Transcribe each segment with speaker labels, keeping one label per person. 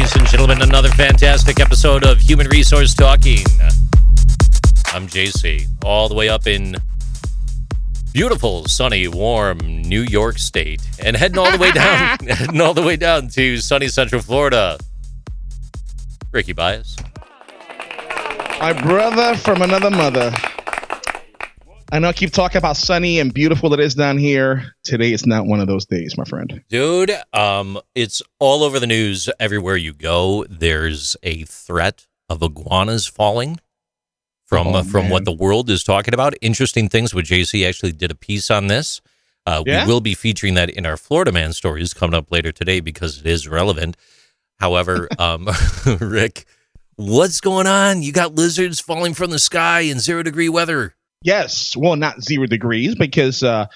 Speaker 1: back, ladies and gentlemen. Another fantastic episode of Human Resource Talking. I'm JC, all the way up in beautiful, sunny, warm New York State, and heading all the way down, heading all the way down to sunny Central Florida. Ricky Baez.
Speaker 2: My brother from another mother. I know I keep talking about sunny and beautiful it is down here. Today it's not one of those days, my friend.
Speaker 1: Dude, um, it's all over the news everywhere you go. There's a threat of iguanas falling from
Speaker 2: Oh,
Speaker 1: uh, from what the world is talking about. Interesting things. With JC actually did a piece on this. Uh,
Speaker 2: Yeah?
Speaker 1: We will be featuring that in our Florida Man stories coming up later today because it is relevant. However, um, Rick, what's going on? You got lizards falling from the sky in zero degree weather.
Speaker 2: Yes, well, not zero degrees because uh,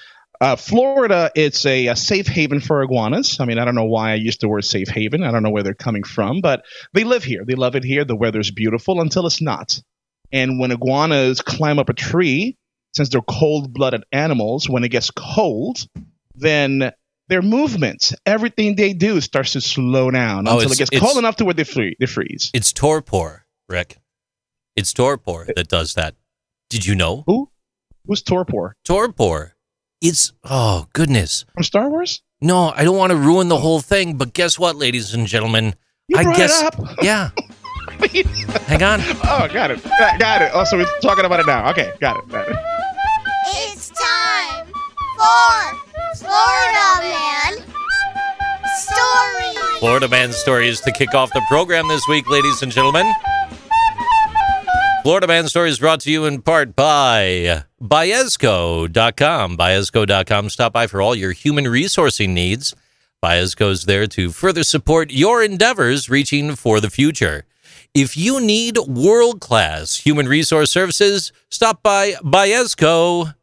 Speaker 2: uh, Florida, it's a, a safe haven for iguanas. I mean, I don't know why I used the word safe haven. I don't know where they're coming from, but they live here. They love it here. The weather's beautiful until it's not. And when iguanas climb up a tree, since they're cold blooded animals, when it gets cold, then their movements, everything they do starts to slow down
Speaker 1: Oh,
Speaker 2: until it gets cold enough to where they, free, they freeze.
Speaker 1: It's torpor, Rick. It's torpor that does that. Did you know?
Speaker 2: Who? Who's Torpor?
Speaker 1: Torpor. It's oh goodness.
Speaker 2: From Star Wars?
Speaker 1: No, I don't want to ruin the whole thing, but guess what, ladies and gentlemen?
Speaker 2: You
Speaker 1: I
Speaker 2: brought
Speaker 1: guess
Speaker 2: it up.
Speaker 1: yeah. Hang on.
Speaker 2: Oh, got it. Got, got it. Oh, we're talking about it now. Okay, got it. Got it.
Speaker 3: It's time for Florida Man Story.
Speaker 1: Florida Man Stories to kick off the program this week, ladies and gentlemen. Florida Man Story is brought to you in part by Biesco.com. Biesco.com. Stop by for all your human resourcing needs. Biesco Biesco's there to further support your endeavors reaching for the future. If you need world class human resource services, stop by Biesco.com.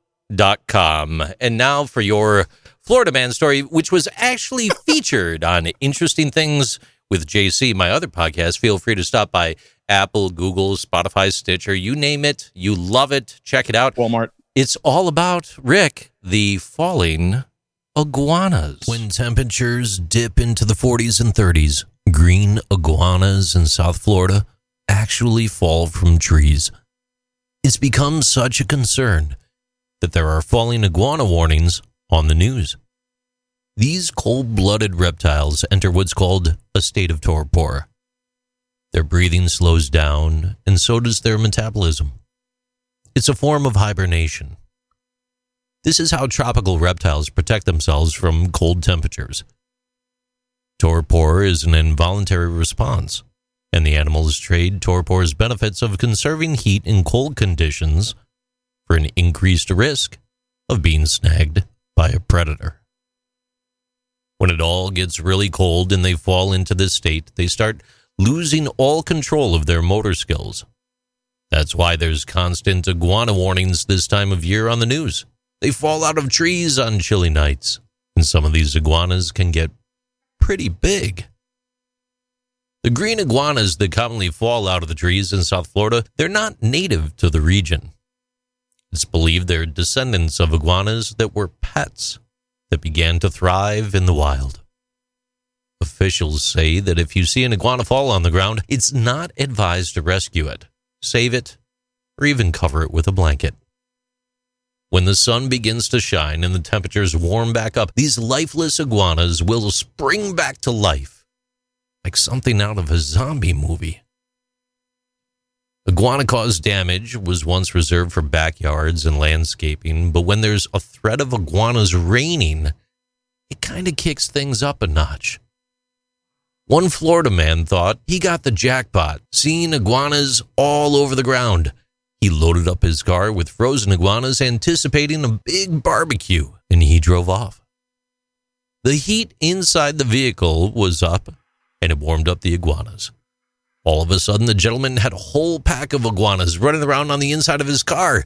Speaker 1: And now for your Florida Man story, which was actually featured on Interesting Things with JC, my other podcast. Feel free to stop by Apple, Google, Spotify, Stitcher, you name it. You love it. Check it out.
Speaker 2: Walmart.
Speaker 1: It's all about Rick, the falling iguanas. When temperatures dip into the 40s and 30s, green iguanas in South Florida actually fall from trees. It's become such a concern that there are falling iguana warnings on the news. These cold blooded reptiles enter what's called a state of torpor. Their breathing slows down, and so does their metabolism. It's a form of hibernation. This is how tropical reptiles protect themselves from cold temperatures. Torpor is an involuntary response, and the animals trade torpor's benefits of conserving heat in cold conditions for an increased risk of being snagged by a predator. When it all gets really cold and they fall into this state, they start losing all control of their motor skills. That's why there's constant iguana warnings this time of year on the news. They fall out of trees on chilly nights, and some of these iguanas can get pretty big. The green iguanas that commonly fall out of the trees in South Florida, they're not native to the region. It's believed they're descendants of iguanas that were pets that began to thrive in the wild. Officials say that if you see an iguana fall on the ground, it's not advised to rescue it, save it, or even cover it with a blanket. When the sun begins to shine and the temperatures warm back up, these lifeless iguanas will spring back to life like something out of a zombie movie. Iguana caused damage was once reserved for backyards and landscaping, but when there's a threat of iguanas raining, it kind of kicks things up a notch. One Florida man thought he got the jackpot, seeing iguanas all over the ground. He loaded up his car with frozen iguanas, anticipating a big barbecue, and he drove off. The heat inside the vehicle was up, and it warmed up the iguanas. All of a sudden, the gentleman had a whole pack of iguanas running around on the inside of his car,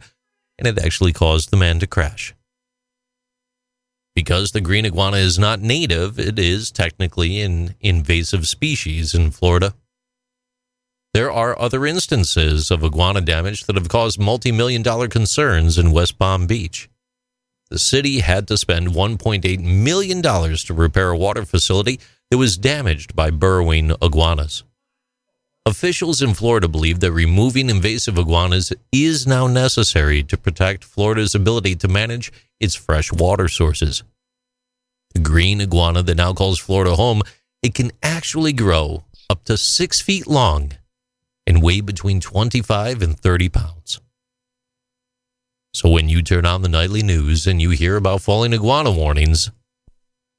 Speaker 1: and it actually caused the man to crash. Because the green iguana is not native, it is technically an invasive species in Florida. There are other instances of iguana damage that have caused multi million dollar concerns in West Palm Beach. The city had to spend $1.8 million to repair a water facility that was damaged by burrowing iguanas. Officials in Florida believe that removing invasive iguanas is now necessary to protect Florida's ability to manage its fresh water sources. The green iguana that now calls Florida home, it can actually grow up to six feet long and weigh between 25 and 30 pounds. So when you turn on the nightly news and you hear about falling iguana warnings,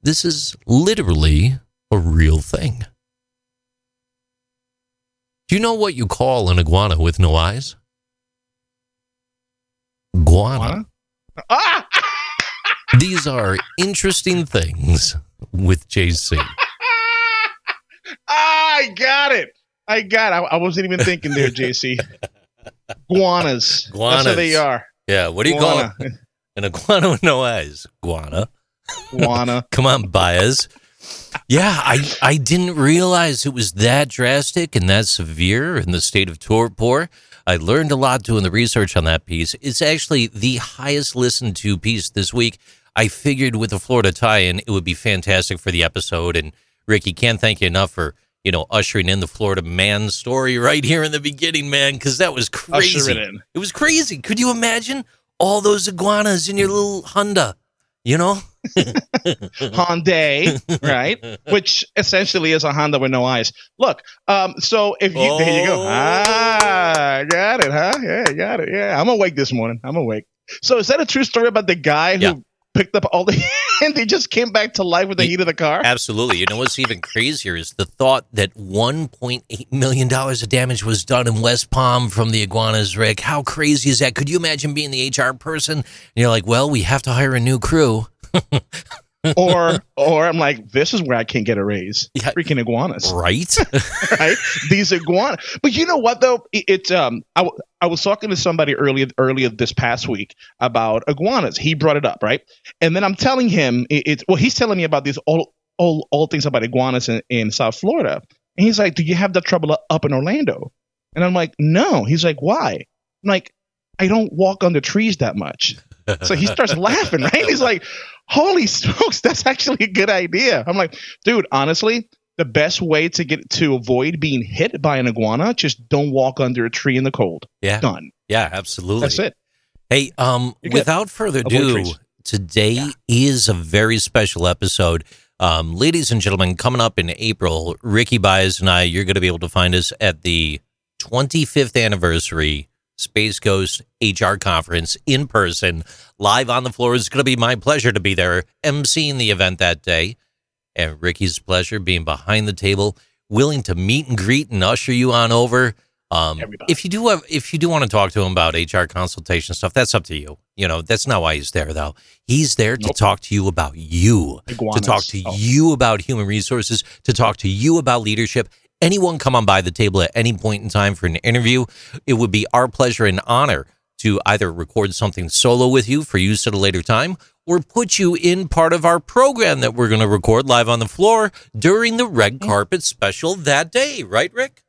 Speaker 1: this is literally a real thing. Do you know what you call an iguana with no eyes? Guana.
Speaker 2: Ah!
Speaker 1: These are interesting things with JC.
Speaker 2: I got it. I got it. I, I wasn't even thinking there, JC. Guanas.
Speaker 1: Guanas.
Speaker 2: That's what they are.
Speaker 1: Yeah, what do you
Speaker 2: Guana.
Speaker 1: call it? An iguana with no eyes. Guana.
Speaker 2: Guana.
Speaker 1: Come on, Baez. Yeah, I, I didn't realize it was that drastic and that severe in the state of torpor. I learned a lot doing the research on that piece. It's actually the highest listened to piece this week. I figured with the Florida tie-in, it would be fantastic for the episode. And Ricky, can't thank you enough for you know ushering in the Florida man story right here in the beginning, man, because that was crazy.
Speaker 2: Usher it in.
Speaker 1: It was crazy. Could you imagine all those iguanas in your little Honda? You know,
Speaker 2: Hyundai, right? Which essentially is a Honda with no eyes. Look, um, so if you there you go.
Speaker 1: Oh.
Speaker 2: Ah, got it, huh? Yeah, got it. Yeah, I'm awake this morning. I'm awake. So is that a true story about the guy who
Speaker 1: Yeah.
Speaker 2: Picked up all the and they just came back to life with the heat of the car?
Speaker 1: Absolutely. You know what's even crazier is the thought that $1.8 million of damage was done in West Palm from the iguanas, Rick. How crazy is that? Could you imagine being the HR person? And you're like, well, we have to hire a new crew.
Speaker 2: or or I'm like, this is where I can't get a raise.
Speaker 1: Yeah.
Speaker 2: Freaking iguanas.
Speaker 1: Right?
Speaker 2: right? These iguana. But you know what though? It, it's um I, w- I was talking to somebody earlier earlier this past week about iguanas. He brought it up, right? And then I'm telling him it, it's well, he's telling me about these all all all things about iguanas in, in South Florida. And he's like, "Do you have that trouble up in Orlando?" And I'm like, "No." He's like, "Why?" I'm like, "I don't walk under trees that much." So he starts laughing, right? He's like, "Holy smokes, that's actually a good idea." I'm like, "Dude, honestly, the best way to get to avoid being hit by an iguana, just don't walk under a tree in the cold.
Speaker 1: yeah.
Speaker 2: Done.
Speaker 1: Yeah, absolutely.
Speaker 2: That's it.
Speaker 1: Hey, um, without further ado, today is a very special episode. Um, ladies and gentlemen, coming up in April, Ricky Baez and I, you're going to be able to find us at the 25th anniversary Space Coast HR conference in person, live on the floor. It's going to be my pleasure to be there, emceeing the event that day. And Ricky's pleasure being behind the table, willing to meet and greet and usher you on over. Um, if you do have, if you do want to talk to him about HR consultation stuff, that's up to you. You know, that's not why he's there though. He's there to talk to you about you,
Speaker 2: Iguanas.
Speaker 1: to talk to
Speaker 2: Oh.
Speaker 1: you about human resources, to talk to you about leadership. Anyone come on by the table at any point in time for an interview, it would be our pleasure and honor to either record something solo with you for use at a later time or put you in part of our program that we're going to record live on the floor during the red mm-hmm. carpet special that day. Right, Rick?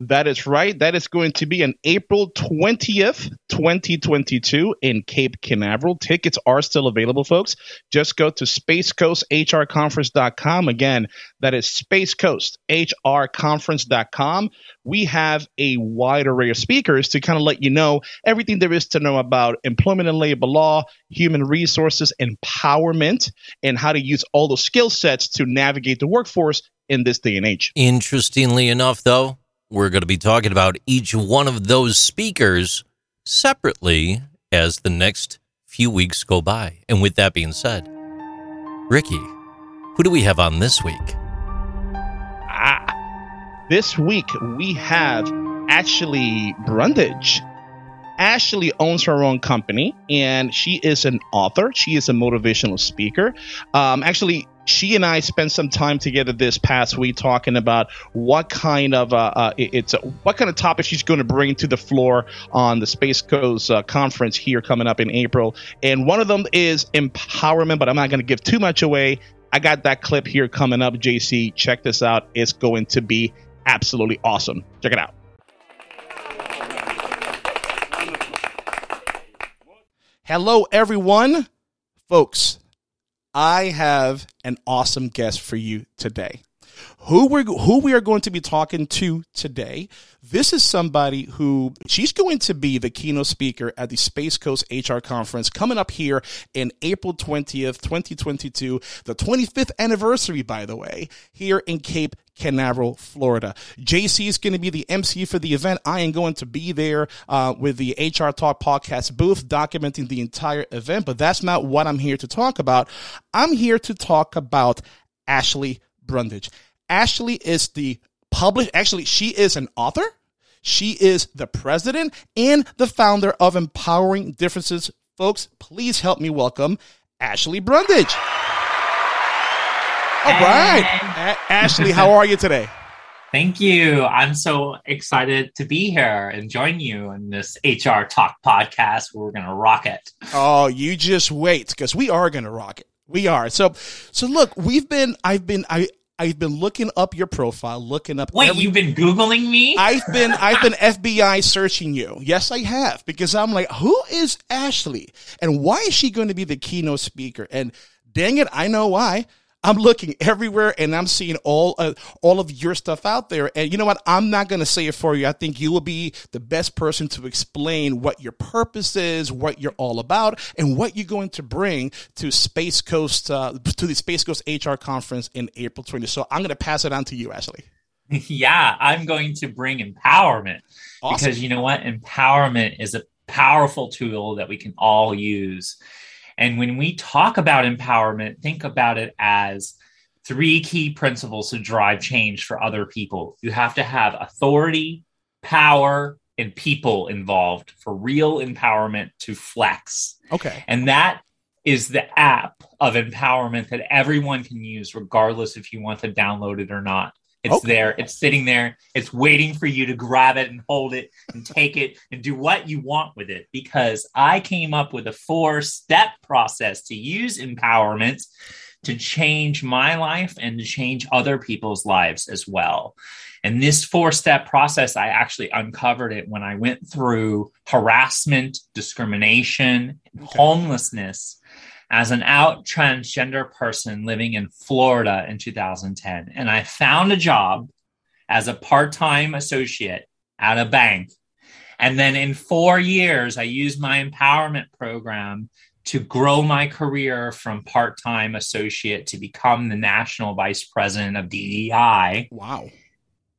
Speaker 2: That is right. That is going to be on April 20th, 2022 in Cape Canaveral. Tickets are still available, folks. Just go to spacecoasthrconference.com. Again, that is spacecoasthrconference.com. We have a wide array of speakers to kind of let you know everything there is to know about employment and labor law, human resources, empowerment, and how to use all those skill sets to navigate the workforce in this day and age.
Speaker 1: Interestingly enough, though, we're going to be talking about each one of those speakers separately as the next few weeks go by. And with that being said, Ricky, who do we have on this week?
Speaker 2: Ah, this week we have Ashley Brundage. Ashley owns her own company and she is an author. She is a motivational speaker. Um, actually, she and I spent some time together this past week talking about what kind of uh, uh, it- it's what kind of topic she's going to bring to the floor on the Space Coast uh, conference here coming up in April. And one of them is empowerment, but I'm not going to give too much away. I got that clip here coming up, JC. Check this out. It's going to be absolutely awesome. Check it out. Hello, everyone. Folks, I have an awesome guest for you today. Who we're who we are going to be talking to today. This is somebody who she's going to be the keynote speaker at the Space Coast HR conference coming up here in April 20th, 2022, the 25th anniversary, by the way, here in Cape Canaveral, Florida. JC is going to be the MC for the event. I am going to be there uh, with the HR Talk podcast booth documenting the entire event, but that's not what I'm here to talk about. I'm here to talk about Ashley Brundage. Ashley is the public, actually, she is an author. She is the president and the founder of Empowering Differences. Folks, please help me welcome Ashley Brundage. All right. A- Ashley, how are you today?
Speaker 4: Thank you. I'm so excited to be here and join you in this HR Talk podcast where we're going to rock it.
Speaker 2: Oh, you just wait because we are going to rock it. We are. So, so look, we've been, I've been, I, I've been looking up your profile, looking up.
Speaker 4: Wait, every, you've been googling me?
Speaker 2: I've been I've been FBI searching you. Yes, I have because I'm like, who is Ashley, and why is she going to be the keynote speaker? And dang it, I know why. I'm looking everywhere and I'm seeing all uh, all of your stuff out there. And you know what? I'm not going to say it for you. I think you will be the best person to explain what your purpose is, what you're all about, and what you're going to bring to Space Coast uh, to the Space Coast HR conference in April 20. So I'm going to pass it on to you, Ashley.
Speaker 4: Yeah, I'm going to bring empowerment awesome. because you know what? Empowerment is a powerful tool that we can all use and when we talk about empowerment, think about it as three key principles to drive change for other people. You have to have authority, power, and people involved for real empowerment to flex.
Speaker 2: Okay.
Speaker 4: And that is the app of empowerment that everyone can use, regardless if you want to download it or not. It's okay. there. It's sitting there. It's waiting for you to grab it and hold it and take it and do what you want with it. Because I came up with a four step process to use empowerment to change my life and to change other people's lives as well. And this four step process, I actually uncovered it when I went through harassment, discrimination, okay. homelessness as an out transgender person living in Florida in 2010. And I found a job as a part time associate at a bank. And then in four years, I used my empowerment program to grow my career from part time associate to become the national vice president of DEI.
Speaker 2: Wow.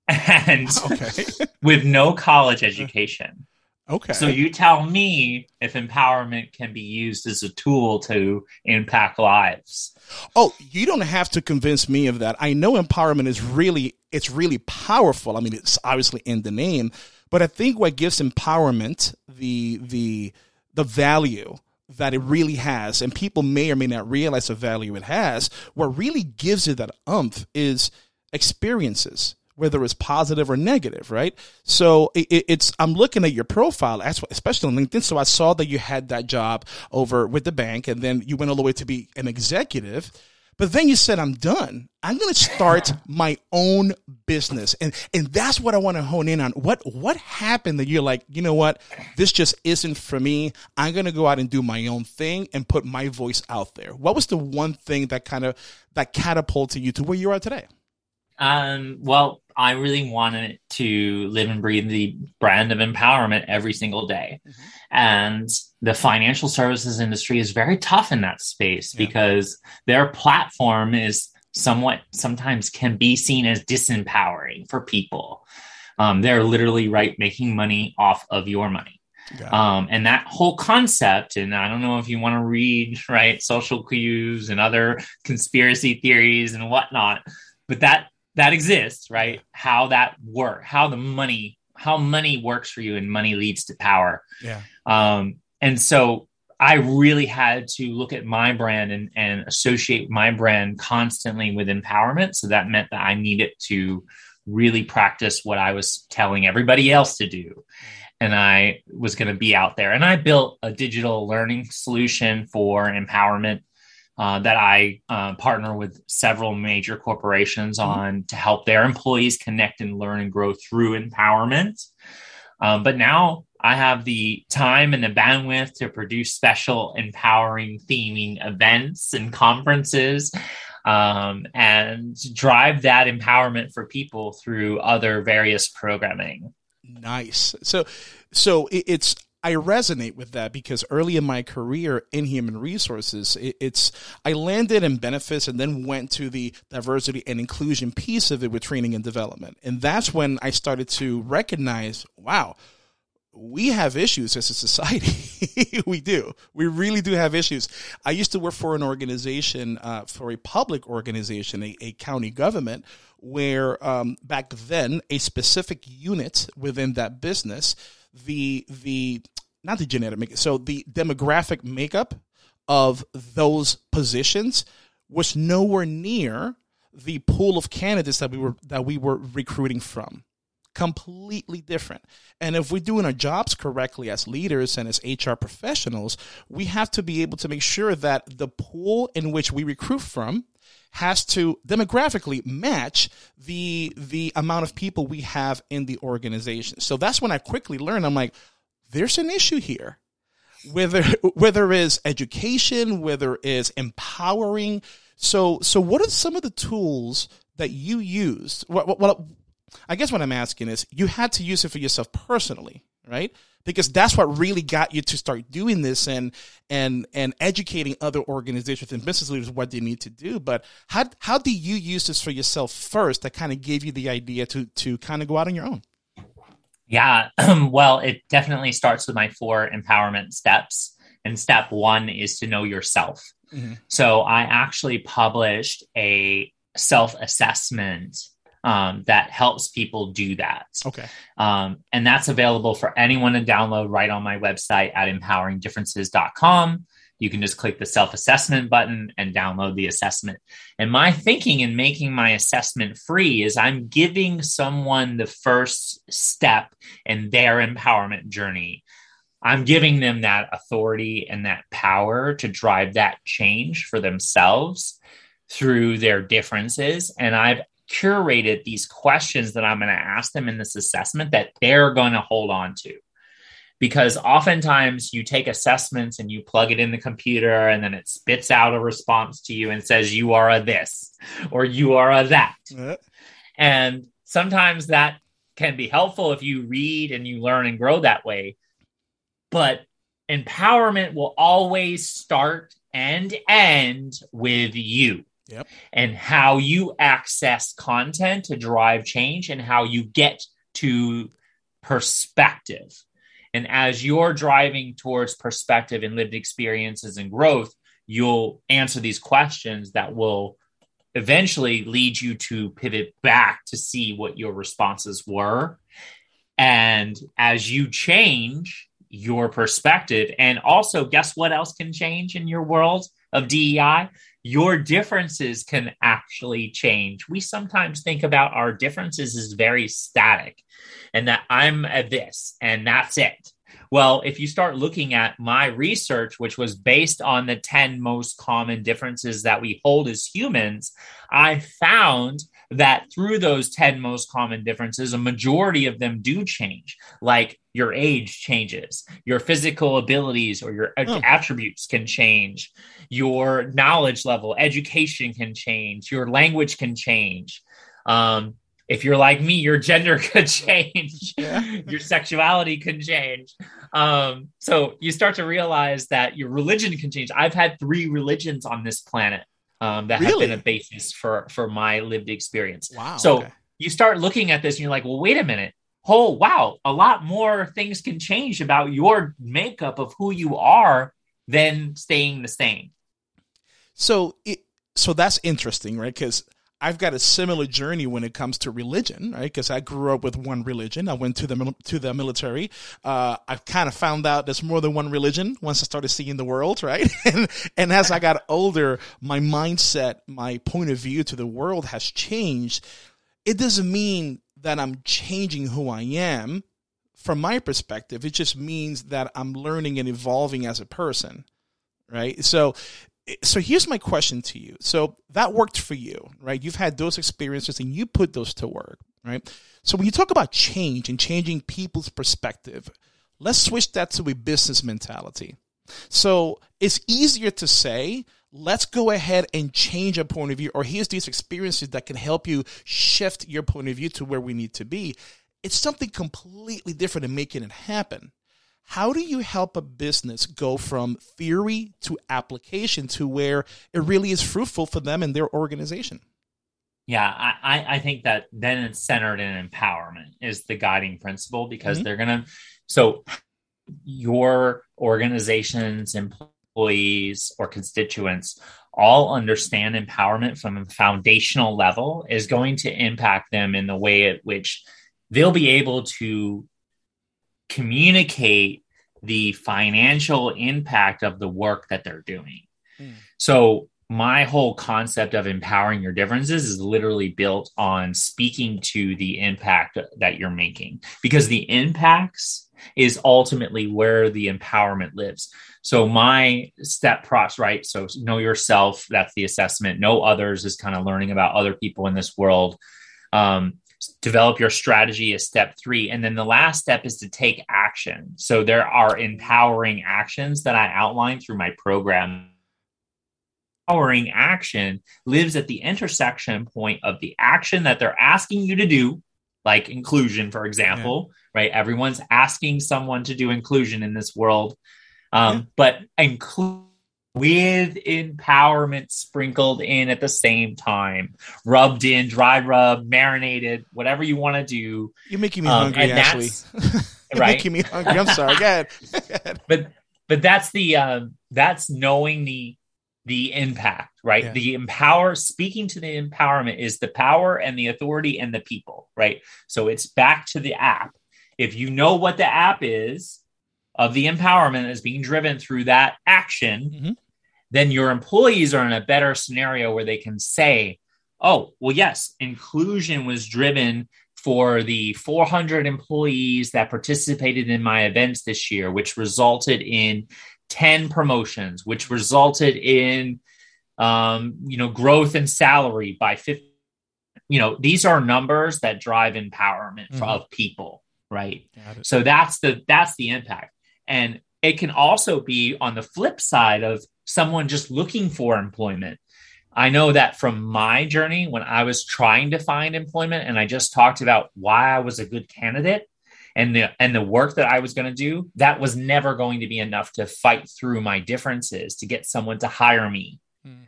Speaker 4: And okay. with no college uh-huh. education.
Speaker 2: Okay.
Speaker 4: So you tell me if empowerment can be used as a tool to impact lives.
Speaker 2: Oh, you don't have to convince me of that. I know empowerment is really it's really powerful. I mean, it's obviously in the name, but I think what gives empowerment the the the value that it really has, and people may or may not realize the value it has, what really gives it that umph is experiences whether it's positive or negative, right? So it, it's I'm looking at your profile, especially on LinkedIn. So I saw that you had that job over with the bank, and then you went all the way to be an executive. But then you said, "I'm done. I'm going to start my own business," and and that's what I want to hone in on. What what happened that you're like, you know what, this just isn't for me. I'm going to go out and do my own thing and put my voice out there. What was the one thing that kind of that catapulted you to where you are today?
Speaker 4: Um, well, I really wanted to live and breathe the brand of empowerment every single day. Mm-hmm. And the financial services industry is very tough in that space yeah. because their platform is somewhat sometimes can be seen as disempowering for people. Um, they're literally right making money off of your money. Um, and that whole concept, and I don't know if you want to read right social cues and other conspiracy theories and whatnot, but that that exists, right? How that work, how the money, how money works for you and money leads to power.
Speaker 2: Yeah.
Speaker 4: Um, and so I really had to look at my brand and, and associate my brand constantly with empowerment. So that meant that I needed to really practice what I was telling everybody else to do. And I was going to be out there. And I built a digital learning solution for empowerment uh, that I uh, partner with several major corporations mm-hmm. on to help their employees connect and learn and grow through empowerment. Um, but now I have the time and the bandwidth to produce special, empowering theming events and conferences um, and drive that empowerment for people through other various programming.
Speaker 2: Nice. So, so it's I resonate with that because early in my career in human resources, it, it's I landed in benefits and then went to the diversity and inclusion piece of it with training and development, and that's when I started to recognize, wow, we have issues as a society. we do. We really do have issues. I used to work for an organization, uh, for a public organization, a, a county government, where um, back then a specific unit within that business, the the not the genetic makeup, so the demographic makeup of those positions was nowhere near the pool of candidates that we were that we were recruiting from completely different. And if we're doing our jobs correctly as leaders and as HR professionals, we have to be able to make sure that the pool in which we recruit from has to demographically match the the amount of people we have in the organization. So that's when I quickly learned I'm like there's an issue here. Whether whether is education, whether is empowering. So so what are some of the tools that you used? Well, well, I guess what I'm asking is you had to use it for yourself personally, right? Because that's what really got you to start doing this and and and educating other organizations and business leaders what they need to do. But how how do you use this for yourself first that kind of gave you the idea to to kind of go out on your own?
Speaker 4: Yeah, well, it definitely starts with my four empowerment steps. And step one is to know yourself. Mm-hmm. So I actually published a self assessment um, that helps people do that.
Speaker 2: Okay.
Speaker 4: Um, and that's available for anyone to download right on my website at empoweringdifferences.com. You can just click the self assessment button and download the assessment. And my thinking in making my assessment free is I'm giving someone the first step in their empowerment journey. I'm giving them that authority and that power to drive that change for themselves through their differences. And I've curated these questions that I'm going to ask them in this assessment that they're going to hold on to. Because oftentimes you take assessments and you plug it in the computer and then it spits out a response to you and says, you are a this or you are a that. And sometimes that can be helpful if you read and you learn and grow that way. But empowerment will always start and end with you
Speaker 2: yep.
Speaker 4: and how you access content to drive change and how you get to perspective. And as you're driving towards perspective and lived experiences and growth, you'll answer these questions that will eventually lead you to pivot back to see what your responses were. And as you change your perspective, and also, guess what else can change in your world of DEI? Your differences can actually change. We sometimes think about our differences as very static and that I'm a this and that's it. Well, if you start looking at my research, which was based on the 10 most common differences that we hold as humans, I found that through those 10 most common differences, a majority of them do change. Like your age changes, your physical abilities or your oh. attributes can change, your knowledge level, education can change, your language can change. Um, if you're like me, your gender could change, yeah. your sexuality can change. Um, so you start to realize that your religion can change. I've had three religions on this planet um, that really? have been a basis for for my lived experience.
Speaker 2: Wow.
Speaker 4: So okay. you start looking at this and you're like, well, wait a minute. Oh, wow, a lot more things can change about your makeup of who you are than staying the same.
Speaker 2: So it, so that's interesting, right? Because I've got a similar journey when it comes to religion, right? Because I grew up with one religion. I went to the to the military. Uh, I kind of found out there's more than one religion once I started seeing the world, right? and, and as I got older, my mindset, my point of view to the world has changed. It doesn't mean that I'm changing who I am from my perspective. It just means that I'm learning and evolving as a person, right? So so here's my question to you. So that worked for you, right? You've had those experiences and you put those to work, right? So when you talk about change and changing people's perspective, let's switch that to a business mentality. So it's easier to say, let's go ahead and change a point of view, or here's these experiences that can help you shift your point of view to where we need to be. It's something completely different in making it happen. How do you help a business go from theory to application to where it really is fruitful for them and their organization?
Speaker 4: Yeah, I, I think that then it's centered in empowerment is the guiding principle because mm-hmm. they're gonna so your organization's employees or constituents all understand empowerment from a foundational level is going to impact them in the way at which they'll be able to communicate the financial impact of the work that they're doing. Mm. So my whole concept of empowering your differences is literally built on speaking to the impact that you're making because the impacts is ultimately where the empowerment lives. So my step process, right? So know yourself, that's the assessment. Know others is kind of learning about other people in this world. Um, develop your strategy is step three. And then the last step is to take action. So there are empowering actions that I outline through my program empowering action lives at the intersection point of the action that they're asking you to do, like inclusion, for example, yeah. right? Everyone's asking someone to do inclusion in this world. Um, yeah. But include with empowerment sprinkled in at the same time, rubbed in, dry rub, marinated, whatever you want to do.
Speaker 2: You're making me um, hungry, Ashley. You're right? making me hungry. I'm sorry. Go
Speaker 4: ahead. but but that's the um, that's knowing the the impact, right? Yeah. The empower, speaking to the empowerment is the power and the authority and the people, right? So it's back to the app. If you know what the app is of the empowerment is being driven through that action, mm-hmm. Then your employees are in a better scenario where they can say, oh, well, yes, inclusion was driven for the 400 employees that participated in my events this year, which resulted in 10 promotions, which resulted in um, you know growth in salary by 50 you know these are numbers that drive empowerment mm-hmm. of people right? So that's the that's the impact. And it can also be on the flip side of someone just looking for employment i know that from my journey when i was trying to find employment and i just talked about why i was a good candidate and the and the work that I was going to do, that was never going to be enough to fight through my differences to get someone to hire me. Hmm.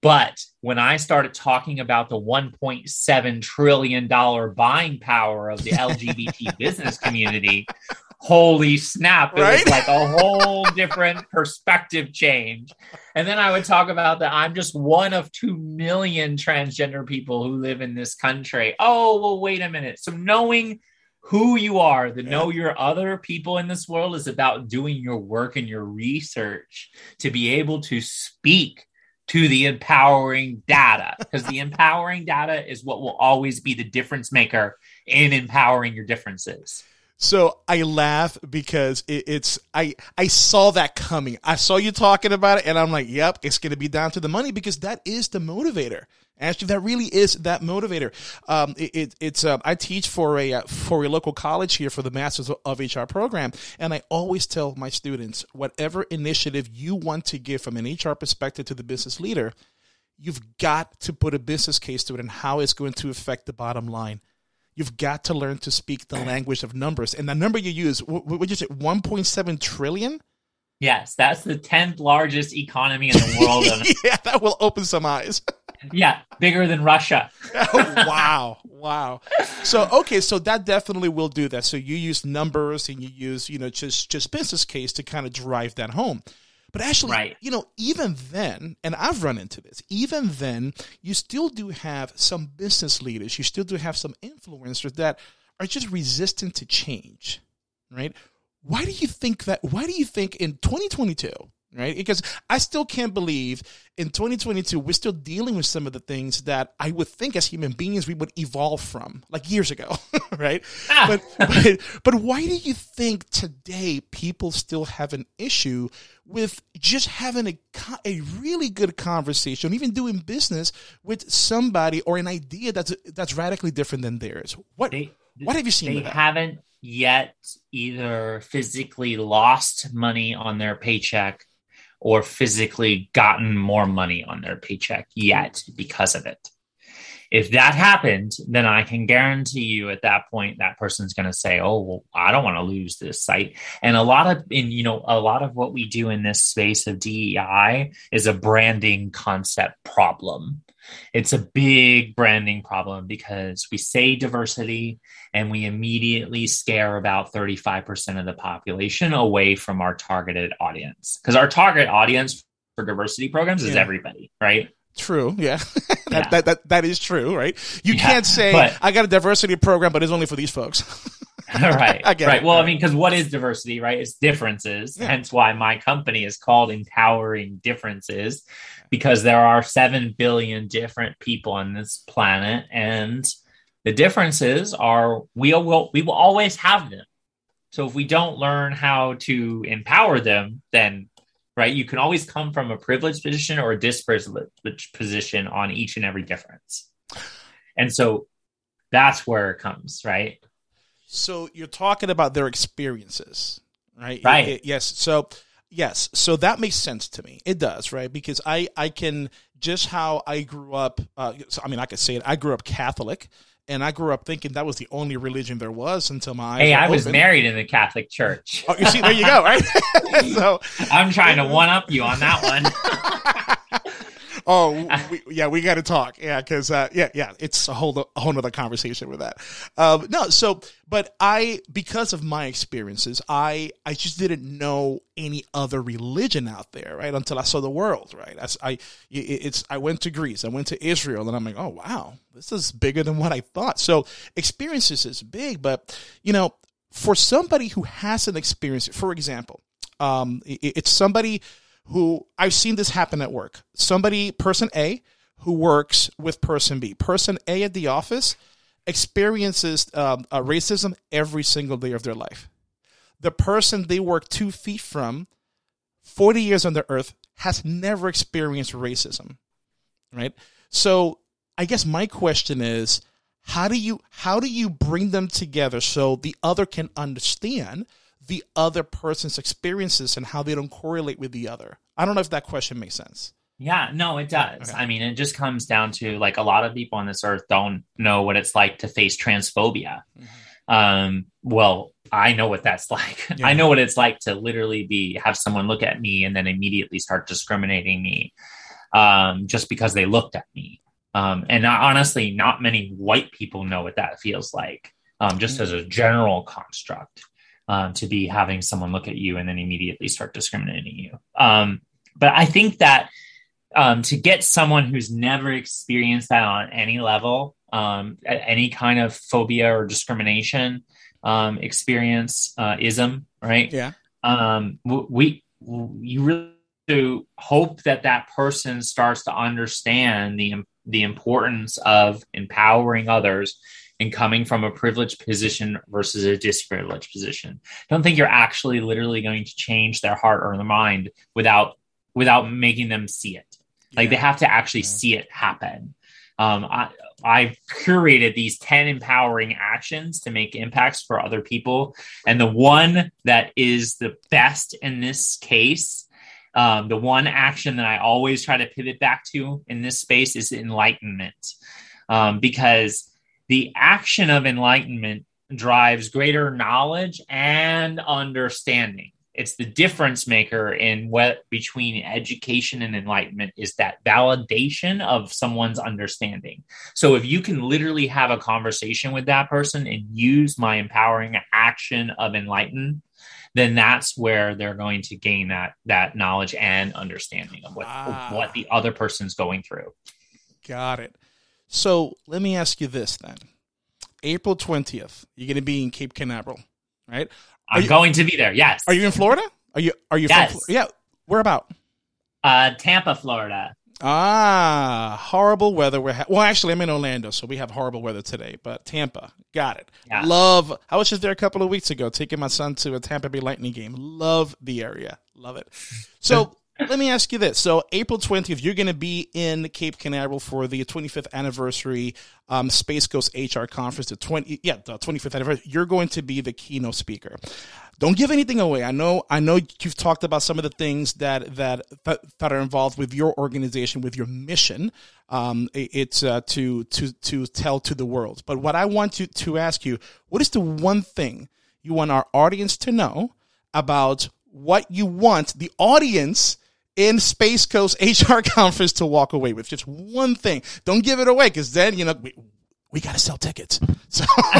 Speaker 4: But when I started talking about the 1.7 trillion dollar buying power of the LGBT business community, holy snap it right? was like a whole different perspective change and then i would talk about that i'm just one of 2 million transgender people who live in this country oh well wait a minute so knowing who you are, to know your other people in this world is about doing your work and your research to be able to speak to the empowering data because the empowering data is what will always be the difference maker in empowering your differences.
Speaker 2: So I laugh because it, it's I I saw that coming. I saw you talking about it, and I'm like, "Yep, it's going to be down to the money because that is the motivator." Actually, that really is that motivator. Um, it, it, it's uh, I teach for a uh, for a local college here for the Masters of HR program, and I always tell my students, whatever initiative you want to give from an HR perspective to the business leader, you've got to put a business case to it and how it's going to affect the bottom line. You've got to learn to speak the language of numbers, and the number you use, what, what you say, one point seven trillion.
Speaker 4: Yes, that's the tenth largest economy in the world.
Speaker 2: yeah, that will open some eyes.
Speaker 4: yeah, bigger than Russia.
Speaker 2: oh, wow, wow. So okay, so that definitely will do that. So you use numbers and you use you know just just business case to kind of drive that home. But actually, right. you know, even then, and I've run into this, even then, you still do have some business leaders, you still do have some influencers that are just resistant to change, right? Why do you think that? Why do you think in 2022, right? Because I still can't believe in 2022 we're still dealing with some of the things that I would think as human beings we would evolve from like years ago, right? Ah. But, but but why do you think today people still have an issue with just having a a really good conversation, even doing business with somebody or an idea that's that's radically different than theirs? What they, what have you seen?
Speaker 4: They haven't yet either physically lost money on their paycheck or physically gotten more money on their paycheck yet because of it. If that happened, then I can guarantee you at that point that person's going to say, "Oh, well, I don't want to lose this site." And a lot of in you know a lot of what we do in this space of DEI is a branding concept problem. It's a big branding problem because we say diversity and we immediately scare about 35% of the population away from our targeted audience. Because our target audience for diversity programs is yeah. everybody, right?
Speaker 2: True. Yeah. that, yeah. That, that, that is true, right? You yeah, can't say, but, I got a diversity program, but it's only for these folks.
Speaker 4: right. right. It. Well, I mean, because what is diversity, right? It's differences. Yeah. Hence why my company is called Empowering Differences, because there are 7 billion different people on this planet. And the differences are we will, we will always have them. So if we don't learn how to empower them, then right? You can always come from a privileged position or a disprivileged position on each and every difference. And so that's where it comes, right?
Speaker 2: So you're talking about their experiences, right?
Speaker 4: Right. It,
Speaker 2: it, yes. So yes. So that makes sense to me. It does, right? Because I I can just how I grew up. Uh, so, I mean, I could say it. I grew up Catholic, and I grew up thinking that was the only religion there was until my eyes.
Speaker 4: Hey, I
Speaker 2: opened.
Speaker 4: was married in the Catholic Church.
Speaker 2: oh, you see, there you go, right?
Speaker 4: so I'm trying to one up you on that one.
Speaker 2: oh, we, yeah, we got to talk. Yeah, because uh, yeah, yeah, it's a whole a whole other conversation with that. Um, no, so but I because of my experiences, I I just didn't know any other religion out there, right? Until I saw the world, right? As I it's I went to Greece, I went to Israel, and I'm like, oh wow, this is bigger than what I thought. So experiences is big, but you know, for somebody who hasn't experienced it, for example, um, it, it's somebody who I've seen this happen at work. Somebody, person A, who works with person B. Person A at the office experiences um, racism every single day of their life. The person they work two feet from, 40 years on the earth, has never experienced racism. Right? So I guess my question is how do you how do you bring them together so the other can understand the other person's experiences and how they don't correlate with the other. I don't know if that question makes sense.
Speaker 4: Yeah, no, it does. Okay. I mean, it just comes down to like a lot of people on this earth don't know what it's like to face transphobia. Mm-hmm. Um, well, I know what that's like. Yeah. I know what it's like to literally be have someone look at me and then immediately start discriminating me um, just because they looked at me. Um, and not, honestly, not many white people know what that feels like, um, just mm-hmm. as a general construct um, to be having someone look at you and then immediately start discriminating you. Um, but I think that um, to get someone who's never experienced that on any level, um, any kind of phobia or discrimination um, experience, uh, ism, right?
Speaker 2: Yeah.
Speaker 4: Um, we, you really to hope that that person starts to understand the the importance of empowering others and coming from a privileged position versus a disprivileged position. Don't think you're actually literally going to change their heart or their mind without without making them see it. Like yeah. they have to actually yeah. see it happen. Um, I, I've curated these 10 empowering actions to make impacts for other people. And the one that is the best in this case, um, the one action that I always try to pivot back to in this space is enlightenment. Um, because the action of enlightenment drives greater knowledge and understanding. It's the difference maker in what between education and enlightenment is that validation of someone's understanding. So if you can literally have a conversation with that person and use my empowering action of enlighten, then that's where they're going to gain that that knowledge and understanding of what ah. what the other person's going through.
Speaker 2: Got it. So let me ask you this then. April 20th, you're going to be in Cape Canaveral, right?
Speaker 4: Are I'm you, going to be there. Yes.
Speaker 2: Are you in Florida? Are you are you
Speaker 4: yes.
Speaker 2: from Yeah. Where about?
Speaker 4: Uh, Tampa, Florida.
Speaker 2: Ah, horrible weather. We're ha- well, actually, I'm in Orlando, so we have horrible weather today. But Tampa, got it. Yeah. Love. I was just there a couple of weeks ago, taking my son to a Tampa Bay Lightning game. Love the area. Love it. So let me ask you this: So April 20th, you're going to be in Cape Canaveral for the 25th anniversary um, Space Coast HR conference. The 20, yeah, the 25th anniversary. You're going to be the keynote speaker don't give anything away. I know I know you've talked about some of the things that that that, are involved with your organization, with your mission. Um, it, it's uh, to to to tell to the world. But what I want to to ask you, what is the one thing you want our audience to know about what you want the audience in Space Coast HR conference to walk away with? Just one thing. Don't give it away because then you know we, we got to sell tickets. So.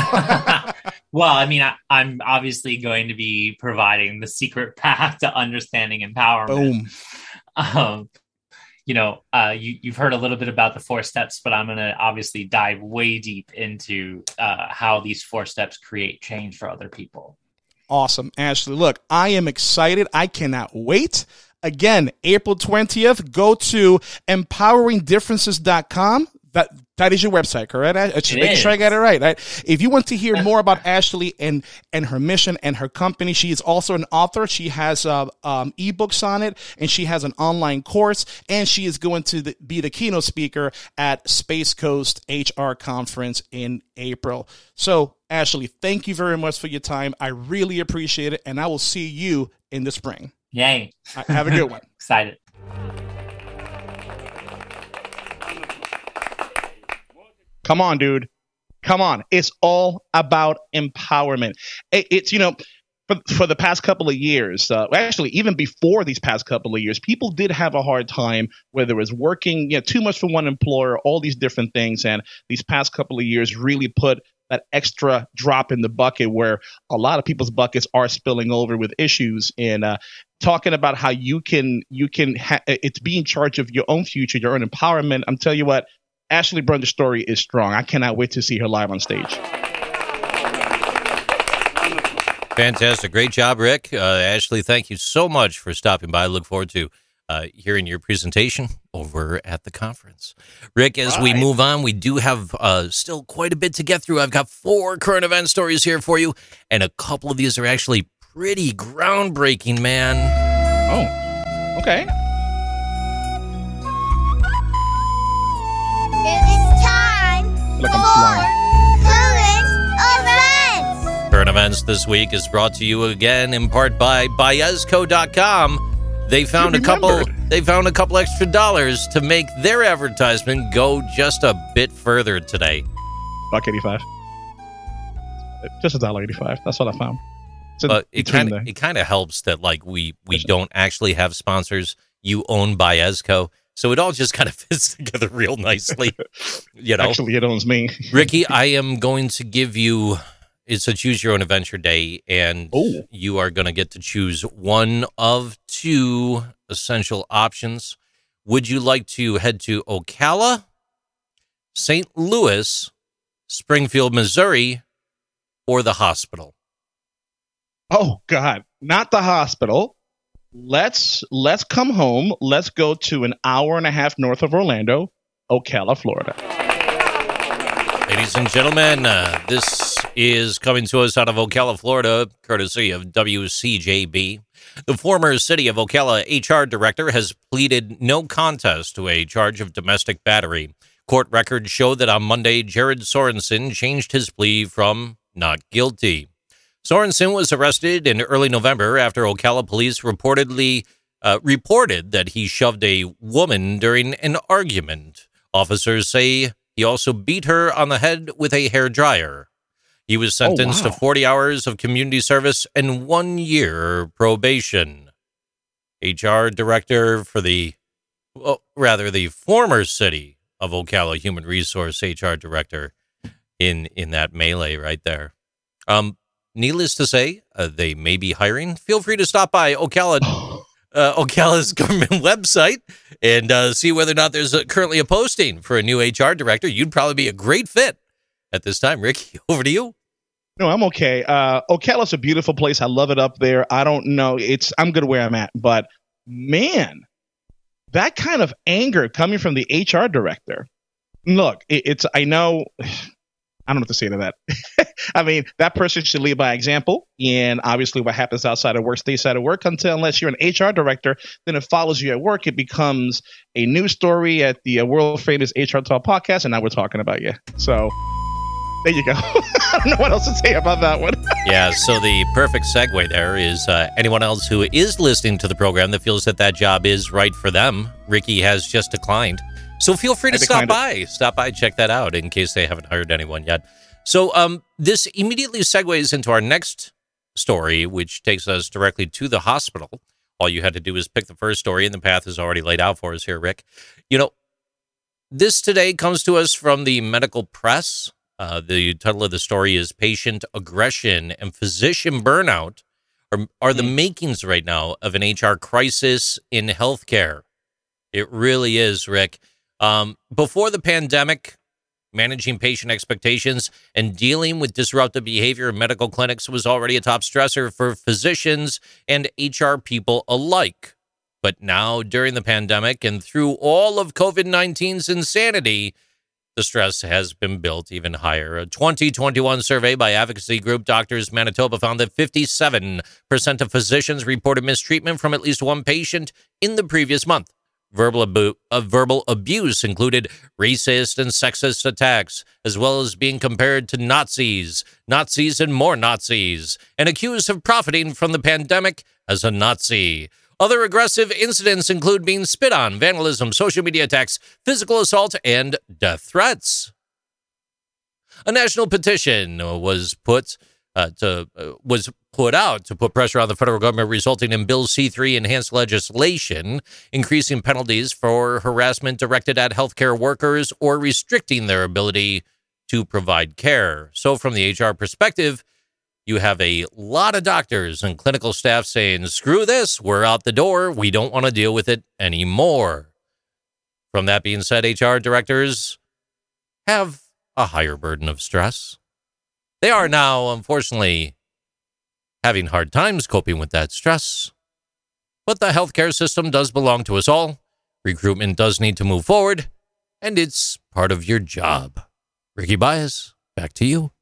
Speaker 4: well, I mean, I, am obviously going to be providing the secret path to understanding empowerment. Boom. Um, you know, uh, you, you've heard a little bit about the four steps, but I'm going to obviously dive way deep into uh, how these four steps create change for other people.
Speaker 2: Awesome, Ashley. Look, I am excited. I cannot wait. Again, April 20th, go to empoweringdifferences.com. That that is your website, correct? I, just making sure I got it right, right. If you want to hear more about Ashley and and her mission and her company, she is also an author. She has uh, um, ebooks on it, and she has an online course, and she is going to the, be the keynote speaker at Space Coast HR conference in April. So, Ashley, thank you very much for your time. I really appreciate it, and I will see you in the spring.
Speaker 4: Yay!
Speaker 2: Have a good one.
Speaker 4: Excited.
Speaker 5: Come on, dude. Come on. It's all about empowerment. It, it's, you know, for, for the past couple of years, uh, actually, even before these past couple of years, people did have a hard time, whether it was working you know, too much for one employer, all these different things. And these past couple of years really put that extra drop in the bucket where a lot of people's buckets are spilling over with issues and uh, talking about how you can you can ha- it's be in charge of your own future your own empowerment i'm telling you what Ashley Brundage's story is strong. I cannot wait to see her live on stage.
Speaker 1: Fantastic. Great job, Rick. Uh, Ashley, thank you so much for stopping by. I look forward to uh, hearing your presentation over at the conference. Rick, as we move on, we do have uh, still quite a bit to get through. I've got four current event stories here for you, and a couple of these are actually pretty groundbreaking, man.
Speaker 5: Oh, okay.
Speaker 3: like I'm flying. Current
Speaker 1: events. Current events this week is brought to you again in part by Baezco.com. They found a couple. They found a couple extra dollars to make their advertisement go just a bit further today.
Speaker 5: Buck eighty-five. Just a dollar eighty-five. That's what I found.
Speaker 1: But it kind of it kind of helps that like we we don't actually have sponsors. You own Baezco, so it all just kind of fits together real nicely. You know,
Speaker 5: actually, it owns me.
Speaker 1: Ricky, I am going to give you. It's a choose your own adventure day, and Ooh. you are going to get to choose one of two essential options. Would you like to head to Ocala, St. Louis, Springfield, Missouri, or the hospital?
Speaker 5: Oh God, not the hospital let's let's come home. Let's go to an hour and a half north of Orlando, Ocala, Florida.
Speaker 1: Ladies and gentlemen, uh, this is coming to us out of Ocala, Florida, courtesy of WCJB. The former City of Ocala HR director has pleaded no contest to a charge of domestic battery. Court records show that on Monday, Jared Sorensen changed his plea from not guilty. Sorensen was arrested in early November after Ocala police reportedly uh, reported that he shoved a woman during an argument. Officers say he also beat her on the head with a hair dryer. He was oh, sentenced oh, wow. to 40 hours of community service and one year probation. HR director for the, well, rather the former city of Ocala Human Resource HR director in in that melee right there. Um, needless to say, uh, they may be hiring. Feel free to stop by Ocala, uh, Ocala's government website and uh, see whether or not there's a, currently a posting for a new HR director. You'd probably be a great fit at this time. Ricky, over to you.
Speaker 5: No, I'm okay. Uh, Ocala's a beautiful place. I love it up there. I don't know. It's I'm good where I'm at, but
Speaker 2: man, that kind of anger coming from the HR director. Look, it, it's I know I don't know what to say to that. I mean, that person should lead by example. And obviously, what happens outside of work stays out of work until unless you're an HR director, then it follows you at work. It becomes a news story at the uh, world famous HR Talk podcast. And now we're talking about you. So there you go. I don't know what else to say about that one.
Speaker 1: yeah. So the perfect segue there is uh, anyone else who is listening to the program that feels that that job is right for them. Ricky has just declined. So feel free to stop by. It. Stop by, check that out in case they haven't hired anyone yet. So um, this immediately segues into our next story, which takes us directly to the hospital. All you had to do is pick the first story, and the path is already laid out for us here, Rick. You know, this today comes to us from the medical press. Uh, the title of the story is Patient Aggression and Physician Burnout are, are the mm. makings right now of an HR crisis in healthcare. It really is, Rick. Um, before the pandemic, managing patient expectations and dealing with disruptive behavior in medical clinics was already a top stressor for physicians and HR people alike. But now, during the pandemic and through all of COVID 19's insanity, the stress has been built even higher. A 2021 survey by advocacy group Doctors Manitoba found that 57% of physicians reported mistreatment from at least one patient in the previous month. Verbal, abu- uh, verbal abuse included racist and sexist attacks, as well as being compared to Nazis, Nazis and more Nazis, and accused of profiting from the pandemic as a Nazi. Other aggressive incidents include being spit on, vandalism, social media attacks, physical assault, and death threats. A national petition was put uh, to uh, was put out to put pressure on the federal government, resulting in Bill C 3 enhanced legislation, increasing penalties for harassment directed at healthcare workers or restricting their ability to provide care. So, from the HR perspective, you have a lot of doctors and clinical staff saying, screw this, we're out the door, we don't want to deal with it anymore. From that being said, HR directors have a higher burden of stress. They are now, unfortunately, having hard times coping with that stress. But the healthcare system does belong to us all. Recruitment does need to move forward, and it's part of your job. Ricky Baez, back to you.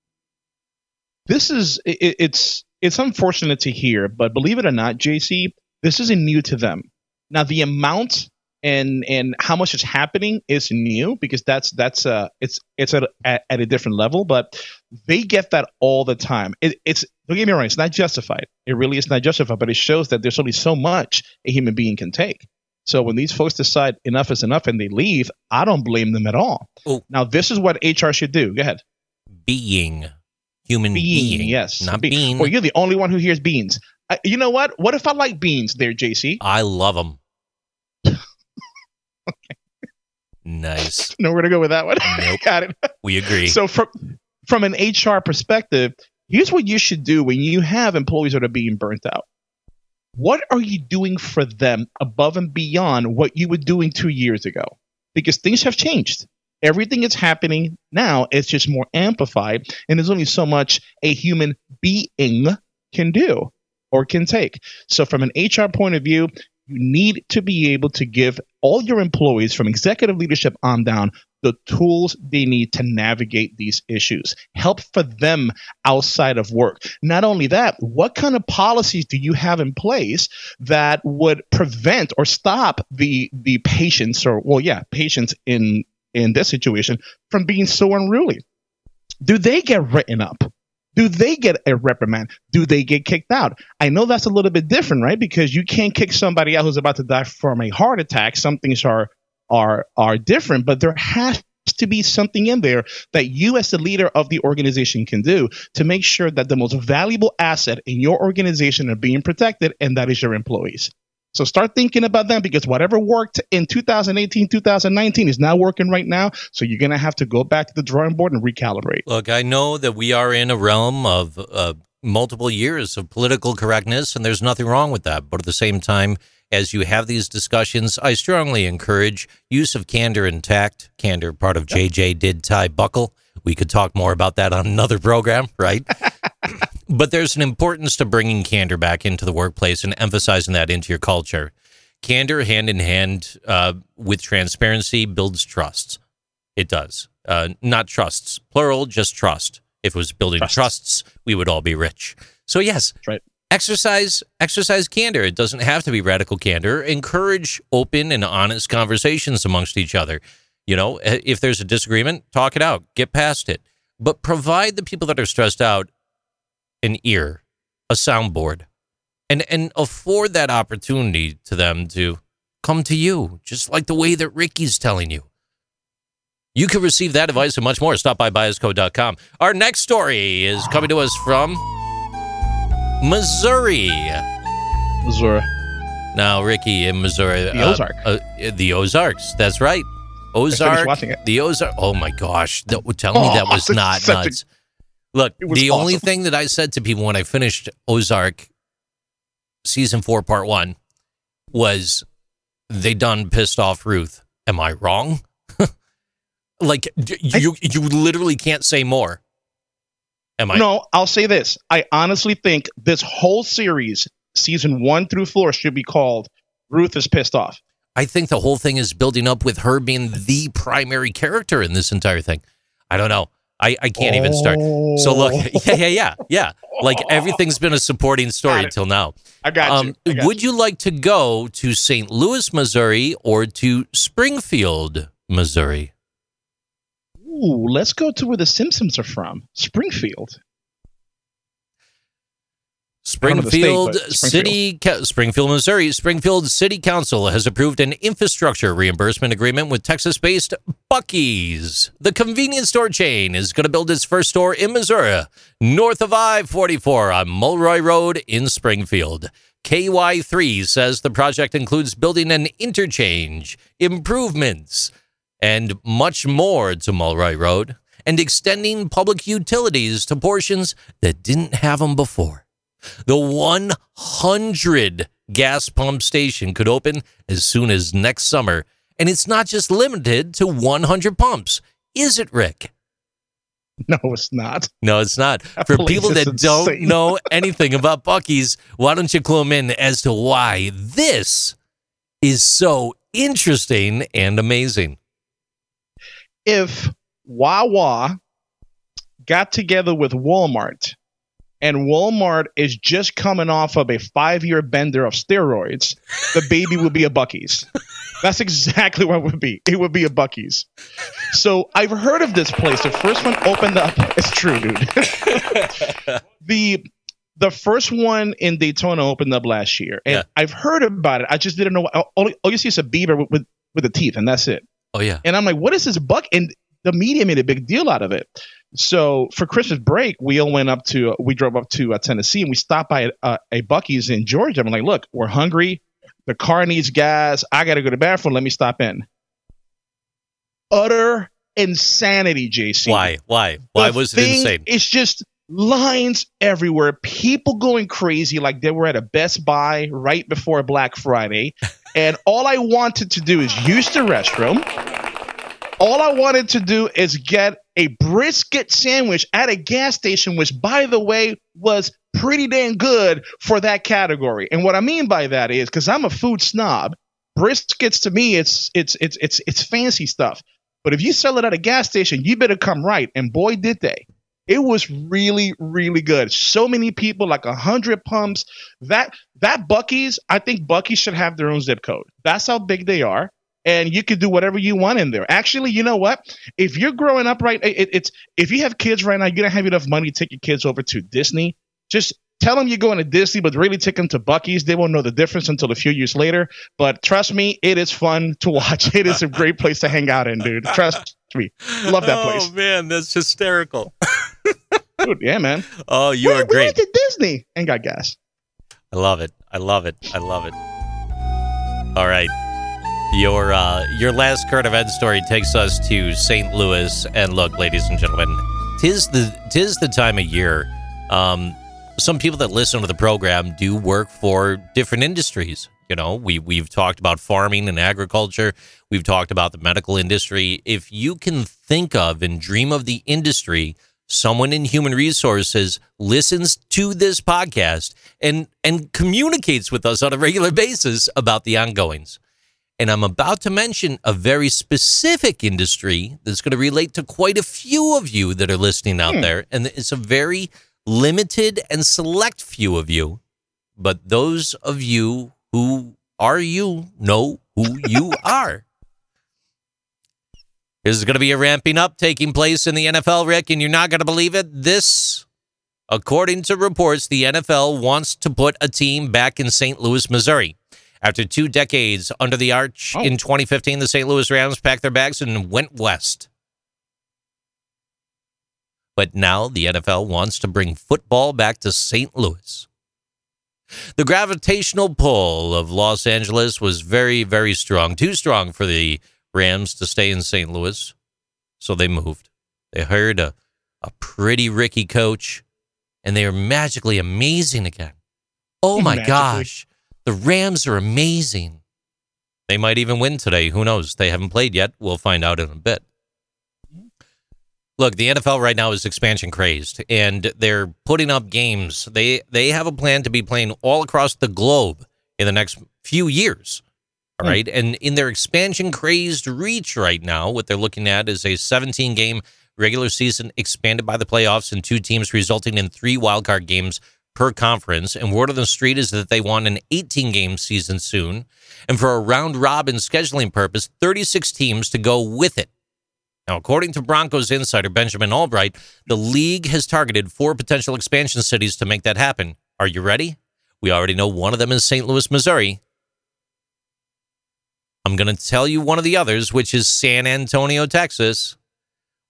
Speaker 2: This is it, it's it's unfortunate to hear, but believe it or not, JC, this isn't new to them. Now the amount and and how much is happening is new because that's that's uh it's it's at, at, at a different level but they get that all the time. It, it's don't get me wrong it's not justified. It really is not justified but it shows that there's only so much a human being can take. So when these folks decide enough is enough and they leave i don't blame them at all. Ooh. now this is what hr should do. Go ahead.
Speaker 1: Being human being, being
Speaker 2: yes
Speaker 1: not being. bean
Speaker 2: well you're the only one who hears beans I, you know what what if i like beans there jc
Speaker 1: i love them Nice.
Speaker 2: Nowhere to go with that one.
Speaker 1: Nope.
Speaker 2: Got it.
Speaker 1: We agree.
Speaker 2: So from from an HR perspective, here's what you should do when you have employees that are being burnt out. What are you doing for them above and beyond what you were doing two years ago? Because things have changed. Everything is happening now. It's just more amplified, and there's only so much a human being can do or can take. So, from an HR point of view, you need to be able to give all your employees from executive leadership on down the tools they need to navigate these issues. Help for them outside of work. Not only that, what kind of policies do you have in place that would prevent or stop the the patients or well yeah, patients in in this situation from being so unruly? Do they get written up? do they get a reprimand? Do they get kicked out? I know that's a little bit different, right? Because you can't kick somebody out who's about to die from a heart attack. Some things are are are different, but there has to be something in there that you as the leader of the organization can do to make sure that the most valuable asset in your organization are being protected and that is your employees so start thinking about them because whatever worked in 2018, 2019 is not working right now. So you're going to have to go back to the drawing board and recalibrate.
Speaker 1: Look, I know that we are in a realm of uh, multiple years of political correctness, and there's nothing wrong with that. But at the same time, as you have these discussions, I strongly encourage use of candor and tact. Candor, part of JJ did tie buckle. We could talk more about that on another program, right? but there's an importance to bringing candor back into the workplace and emphasizing that into your culture. candor hand in hand uh, with transparency builds trusts. It does. Uh, not trusts, plural, just trust. If it was building trusts, trusts we would all be rich. So yes,
Speaker 2: right.
Speaker 1: exercise exercise candor. It doesn't have to be radical candor. Encourage open and honest conversations amongst each other. You know, if there's a disagreement, talk it out, get past it. But provide the people that are stressed out an ear, a soundboard, and and afford that opportunity to them to come to you, just like the way that Ricky's telling you. You can receive that advice and much more. Stop by baezco.com. Our next story is coming to us from Missouri.
Speaker 2: Missouri.
Speaker 1: Now, Ricky in Missouri.
Speaker 2: The uh, Ozark.
Speaker 1: Uh, the Ozarks. That's right. Ozark. The Ozark. Oh my gosh. That, tell me oh, that was not nuts. A, Look, the awesome. only thing that I said to people when I finished Ozark season four, part one, was they done pissed off Ruth. Am I wrong? like you, I, you literally can't say more.
Speaker 2: Am I? No, I'll say this. I honestly think this whole series, season one through four, should be called Ruth is pissed off.
Speaker 1: I think the whole thing is building up with her being the primary character in this entire thing. I don't know. I, I can't oh. even start. So look, yeah, yeah, yeah, yeah. Like everything's been a supporting story until now.
Speaker 2: I got um, you. I got
Speaker 1: would you. you like to go to St. Louis, Missouri, or to Springfield, Missouri?
Speaker 2: Ooh, let's go to where the Simpsons are from, Springfield.
Speaker 1: Springfield, state, City, Springfield, Missouri. Springfield City Council has approved an infrastructure reimbursement agreement with Texas-based Buc-ee's. The convenience store chain is going to build its first store in Missouri, north of I-44 on Mulroy Road in Springfield. KY3 says the project includes building an interchange, improvements, and much more to Mulroy Road, and extending public utilities to portions that didn't have them before. The 100 gas pump station could open as soon as next summer, and it's not just limited to 100 pumps, is it, Rick?
Speaker 2: No, it's not.
Speaker 1: No, it's not. That For people that insane. don't know anything about Buc-ee's, why don't you clue them in as to why this is so interesting and amazing?
Speaker 2: If Wawa got together with Walmart and Walmart is just coming off of a five year bender of steroids, the baby would be a Buc-ee's. That's exactly what it would be. It would be a Buc-ee's. So I've heard of this place. The first one opened up. It's true, dude. the the first one in Daytona opened up last year, and yeah. I've heard about it. I just didn't know. All, all you see is a beaver with, with with the teeth, and that's it.
Speaker 1: Oh yeah.
Speaker 2: And I'm like, what is this buck? And the media made a big deal out of it. So for Christmas break, we all went up to we drove up to uh, Tennessee and we stopped by uh, a Buc-ee's in Georgia. I'm like, look, we're hungry. The car needs gas. I got to go to the bathroom. Let me stop in. Utter insanity, JC.
Speaker 1: Why? Why? Why the was it insane?
Speaker 2: It's just lines everywhere. People going crazy like they were at a Best Buy right before Black Friday. and all I wanted to do is use the restroom all I wanted to do is get a brisket sandwich at a gas station, which, by the way, was pretty damn good for that category. And what I mean by that is because I'm a food snob, briskets to me it's it's it's it's it's fancy stuff. But if you sell it at a gas station, you better come right. And boy, did they! It was really, really good. So many people, like a hundred pumps. That that Buc-ee's, I think Buc-ee's should have their own zip code. That's how big they are and you can do whatever you want in there. Actually, you know what? If you're growing up right, it, it's if you have kids right now, you don't have enough money to take your kids over to Disney. Just tell them you're going to Disney, but really take them to Buc-ee's. They won't know the difference until a few years later. But trust me, it is fun to watch. It is a great place to hang out in, dude. Trust me, love that oh, place.
Speaker 1: Oh man, that's hysterical.
Speaker 2: dude, yeah, man.
Speaker 1: Oh, you
Speaker 2: we,
Speaker 1: are great. We
Speaker 2: went to Disney and got gas.
Speaker 1: I love it. I love it. I love it. All right. Your uh, your last current event story takes us to St. Louis, and look, ladies and gentlemen, tis the tis the time of year. Um, some people that listen to the program do work for different industries. You know, we we've talked about farming and agriculture. We've talked about the medical industry. If you can think of and dream of the industry someone in human resources listens to this podcast and and communicates with us on a regular basis about the ongoings. And I'm about to mention a very specific industry that's going to relate to quite a few of you that are listening out hmm. there. And it's a very limited and select few of you. But those of you who are you know who you are. This is going to be a ramping up taking place in the NFL, Rick, and you're not going to believe it. This, according to reports, the NFL wants to put a team back in St. Louis, Missouri. After two decades under the arch oh. in 2015, the St. Louis Rams packed their bags and went west. But now the NFL wants to bring football back to St. Louis. The gravitational pull of Los Angeles was very, very strong, too strong for the Rams to stay in St. Louis. So they moved. They hired a, a pretty Ricky coach, and they are magically amazing again. Oh my magically. gosh. The Rams are amazing. They might even win today. Who knows? They haven't played yet. We'll find out in a bit. Look, the NFL right now is expansion crazed, and they're putting up games. They they have a plan to be playing all across the globe in the next few years. All mm. right, and in their expansion crazed reach right now, what they're looking at is a 17 game regular season expanded by the playoffs and two teams, resulting in three wildcard games per conference. And word on the street is that they want an 18 game season soon. And for a round robin scheduling purpose, 36 teams to go with it. Now, according to Broncos insider Benjamin Albright, the league has targeted four potential expansion cities to make that happen. Are you ready? We already know one of them is St. Louis, Missouri. I'm going to tell you one of the others, which is San Antonio, Texas.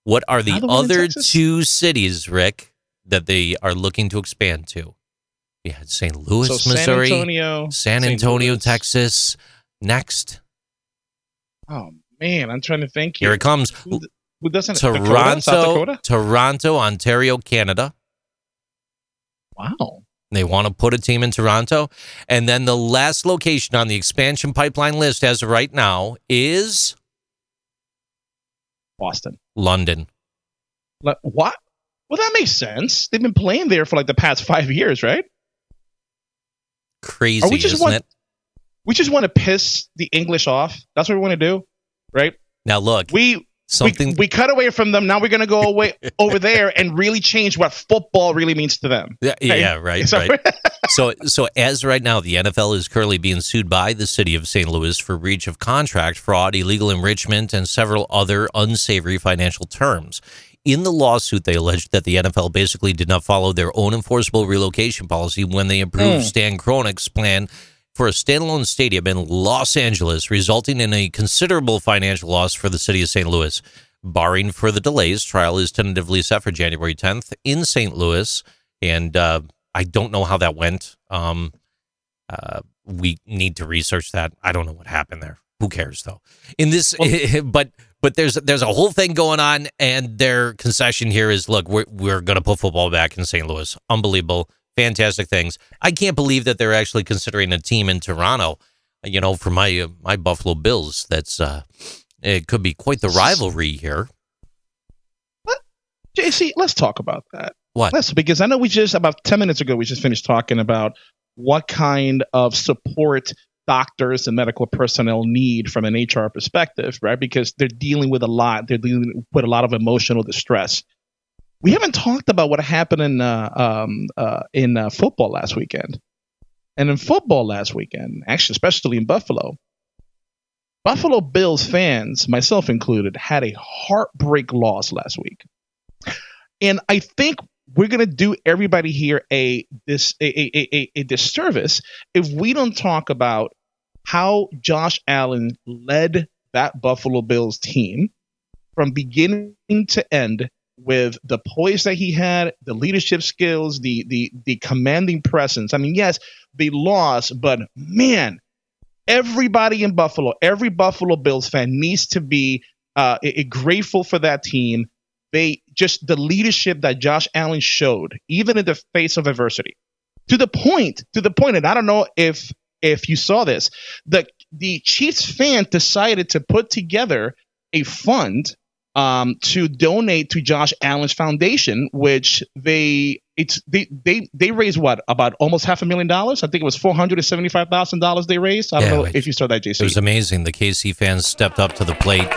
Speaker 1: What are the other two cities, Rick, that they are looking to expand to? We had St. Louis, so Missouri, San Antonio, San Antonio Texas. Next.
Speaker 2: Oh man, I'm trying to think.
Speaker 1: Here, here it comes. Who,
Speaker 2: who doesn't
Speaker 1: Toronto, Dakota, Toronto, Ontario, Canada.
Speaker 2: Wow.
Speaker 1: They want to put a team in Toronto. And then the last location on the expansion pipeline list as of right now is
Speaker 2: Boston.
Speaker 1: London.
Speaker 2: what? Well, that makes sense. They've been playing there for like the past five years, right?
Speaker 1: crazy, oh, we just isn't
Speaker 2: want,
Speaker 1: it?
Speaker 2: We just want to piss the English off. That's what we want to do, right?
Speaker 1: Now look,
Speaker 2: we something we, we, cut away from them. Now we're going to go away over there and really change what football really means to them.
Speaker 1: Yeah, right? yeah, right, right. so, so as right now, the NFL is currently being sued by the city of St. Louis for breach of contract, fraud, illegal enrichment, and several other unsavory financial terms. In the lawsuit, they alleged that the NFL basically did not follow their own enforceable relocation policy when they approved mm. Stan Kroenke's plan for a standalone stadium in Los Angeles, resulting in a considerable financial loss for the city of St. Louis. Barring further delays, trial is tentatively set for January 10th in St. Louis, and uh, I don't know how that went. Um, uh, we need to research that. I don't know what happened there. Who cares though? In this, well, but but there's there's a whole thing going on, and their concession here is, look, we're we're gonna put football back in St. Louis. Unbelievable, fantastic things. I can't believe that they're actually considering a team in Toronto. You know, for my uh, my Buffalo Bills, that's uh, it could be quite the rivalry here.
Speaker 2: What? JC, let's talk about that.
Speaker 1: What?
Speaker 2: Let's, because I know we just about ten minutes ago we just finished talking about what kind of support doctors and medical personnel need from an HR perspective, right? Because they're dealing with a lot. They're dealing with a lot of emotional distress. We haven't talked about what happened in uh, um, uh, in uh, football last weekend, and in football last weekend, actually, especially in Buffalo, Buffalo Bills fans, myself included, had a heartbreak loss last week, and I think we're going to do everybody here a this a, a, a, a disservice if we don't talk about how Josh Allen led that Buffalo Bills team from beginning to end with the poise that he had, the leadership skills, the the the commanding presence. I mean, yes, they lost, but man, everybody in Buffalo, every Buffalo Bills fan needs to be uh, grateful for that team. They just the leadership that Josh Allen showed, even in the face of adversity, to the point, to the point, and I don't know if if you saw this, the the Chiefs fan decided to put together a fund um, to donate to Josh Allen's foundation, which they it's they they they raised what about almost half a million dollars. I think it was four hundred and seventy five thousand dollars they raised. I don't
Speaker 1: Yeah,
Speaker 2: know if you saw that, JC.
Speaker 1: It was amazing. The KC fans stepped up to the plate.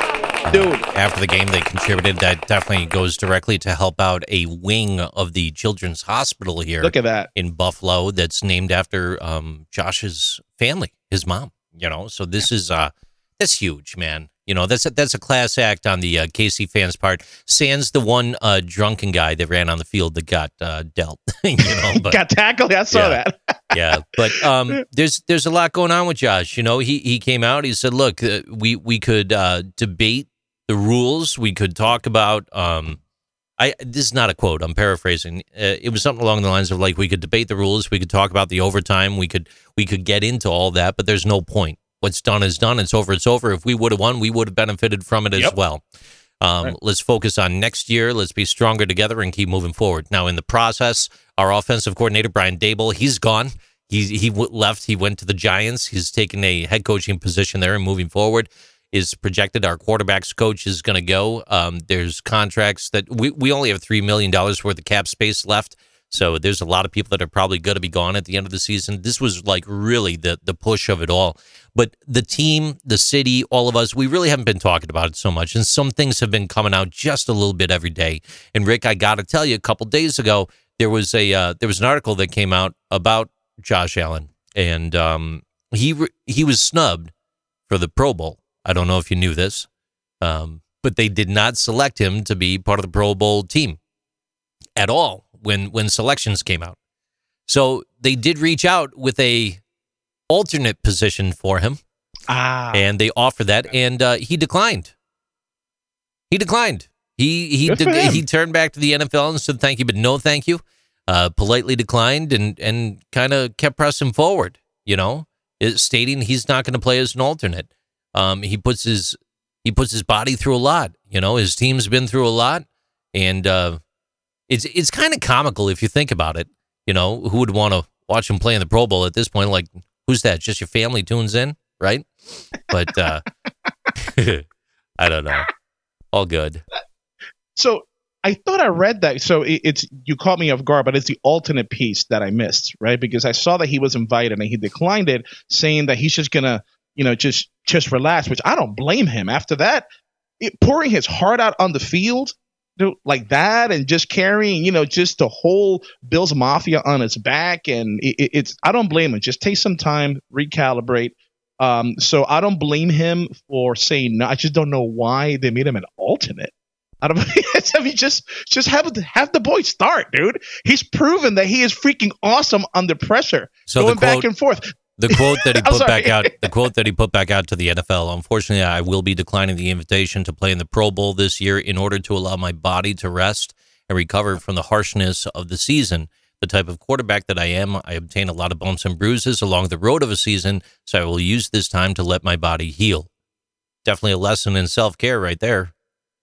Speaker 2: Dude.
Speaker 1: After the game, they contributed. That definitely goes directly to help out a wing of the Children's Hospital here
Speaker 2: Look at that.
Speaker 1: in Buffalo that's named after um, Josh's family, his mom. You know, so this is uh, that's huge, man. You know, that's a, that's a class act on the uh, KC fans' part. Sans the one uh, drunken guy that ran on the field that got uh, dealt. you know, but
Speaker 2: Got tackled. I saw
Speaker 1: Yeah.
Speaker 2: that.
Speaker 1: yeah, but um, there's there's a lot going on with Josh. You know, he he came out. He said, "Look, uh, we we could uh, debate the rules. We could talk about." Um, I this is not a quote. I'm paraphrasing. Uh, it was something along the lines of like we could debate the rules. We could talk about the overtime. We could we could get into all that, but there's no point. What's done is done. It's over. It's over. If we would have won, we would have benefited from it as well. Um,
Speaker 2: Right.
Speaker 1: Let's focus on next year. Let's be stronger together and keep moving forward. Now, in the process, our offensive coordinator Brian Daboll, he's gone. He he w- left. He went to the Giants. He's taken a head coaching position there and moving forward. Is projected our quarterbacks coach is going to go. Um, there's contracts that we, we only have three million dollars worth of cap space left. So there's a lot of people that are probably going to be gone at the end of the season. This was like really the the push of it all. But the team, the city, all of us, we really haven't been talking about it so much. And some things have been coming out just a little bit every day. And Rick, I got to tell you, a couple days ago, there was a uh, there was an article that came out about Josh Allen, and um, he re- he was snubbed for the Pro Bowl. I don't know if you knew this, um, but they did not select him to be part of the Pro Bowl team at all when when selections came out. So they did reach out with a alternate position for him,
Speaker 2: Ah,
Speaker 1: and they offered that, and uh, he declined. He declined. He he de- he turned back to the NFL and said thank you, but no thank you. Uh, politely declined and and kind of kept pressing forward. You know, stating he's not going to play as an alternate. Um, he puts his he puts his body through a lot. You know, his team's been through a lot, and uh, it's it's kind of comical if you think about it. You know, who would want to watch him play in the Pro Bowl at this point? Like, who's that? Just your family tunes in, right? But uh, I don't know. All good.
Speaker 2: so I thought I read that. So it, it's you caught me off guard, but it's the alternate piece that I missed, right? Because I saw that he was invited and he declined it, saying that he's just gonna, you know, just just relax. Which I don't blame him. After that, it, pouring his heart out on the field. dude, Like that, and just carrying, you know, just the whole Bills Mafia on his back, and it, it- it's. I don't blame him. Just take some time, recalibrate. Um, so I don't blame him for saying no. I just don't know why they made him an alternate. I don't. I mean, just just have have the boy start, dude. He's proven that he is freaking awesome under pressure,
Speaker 1: So
Speaker 2: going
Speaker 1: the
Speaker 2: back and forth.
Speaker 1: The quote that he put back out, the quote that he put back out to the NFL. Unfortunately, I will be declining the invitation to play in the Pro Bowl this year in order to allow my body to rest and recover from the harshness of the season. The type of quarterback that I am, I obtain a lot of bumps and bruises along the road of a season, so I will use this time to let my body heal. Definitely a lesson in self care right there.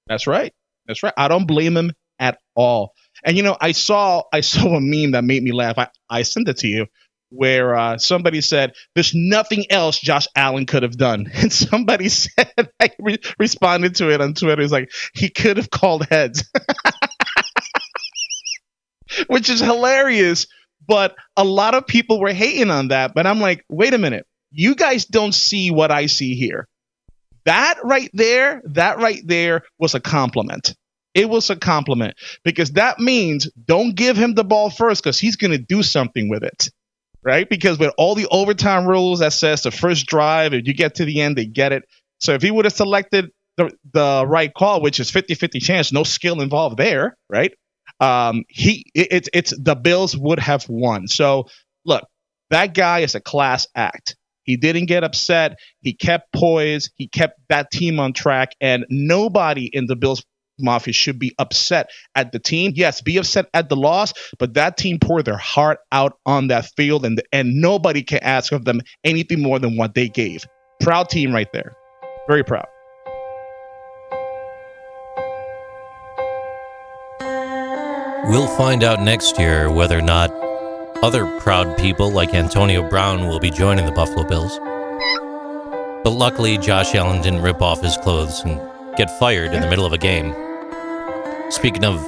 Speaker 2: That's right. That's right. I don't blame him at all. And you know, I saw I saw a meme that made me laugh. I, I sent it to you where uh, somebody said, "There's nothing else Josh Allen could have done," and somebody said, I re- responded to it on Twitter. It's like he could have called heads, which is hilarious. But a lot of people were hating on that. But I'm like, wait a minute, you guys don't see what I see here. That right there, that right there was a compliment. It was a compliment because that means don't give him the ball first because he's going to do something with it. Right? Because with all the overtime rules that says the first drive, if you get to the end, they get it. So if he would have selected the, the right call, which is 50 50 chance, no skill involved there, right? Um, he it, it's it's the Bills would have won. So look, that guy is a class act. He didn't get upset. He kept poise. He kept that team on track, and nobody in the Bills Mafia should be upset at the team. Yes, be upset at the loss, but that team poured their heart out on that field, and and nobody can ask of them anything more than what they gave. Proud team right there. Very proud.
Speaker 1: We'll find out next year whether or not other proud people like Antonio Brown will be joining the Buffalo Bills. But luckily, Josh Allen didn't rip off his clothes and get fired in the middle of a game. Speaking of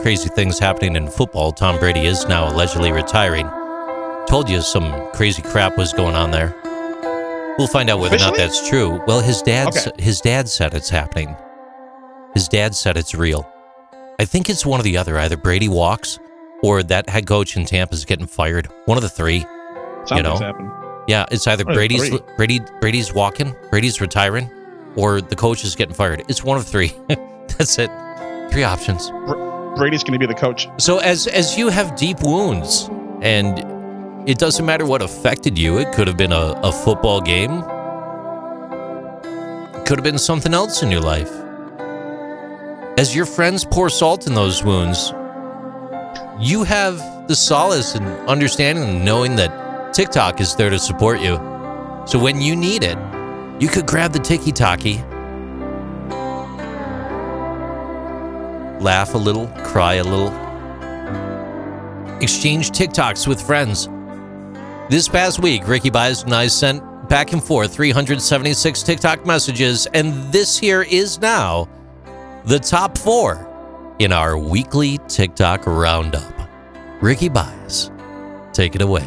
Speaker 1: crazy things happening in football, Tom Brady is now allegedly retiring. Told you some crazy crap was going on there. We'll find out whether or not that's true. Well, his dad
Speaker 2: Okay.
Speaker 1: his dad said it's happening. His dad said it's real. I think it's one or the other. Either Brady walks or that head coach in Tampa is getting fired. One of the three.
Speaker 2: Something's
Speaker 1: know.
Speaker 2: happened.
Speaker 1: Yeah, it's either
Speaker 2: One of the
Speaker 1: Brady's
Speaker 2: three.
Speaker 1: Brady Brady's walking, Brady's retiring, or the coach is getting fired. It's one of three. That's it. Three options.
Speaker 2: Brady's going to be the coach.
Speaker 1: So as as you have deep wounds, and it doesn't matter what affected you. It could have been a, a football game. It could have been something else in your life. As your friends pour salt in those wounds, you have the solace and understanding and knowing that TikTok is there to support you. So when you need it, you could grab the Tiki Taki, laugh a little, cry a little, exchange TikToks with friends. This past week, Ricky Baez and I sent back and forth 376 TikTok messages, and this here is now the top four in our weekly TikTok roundup. Ricky Baez, take it away.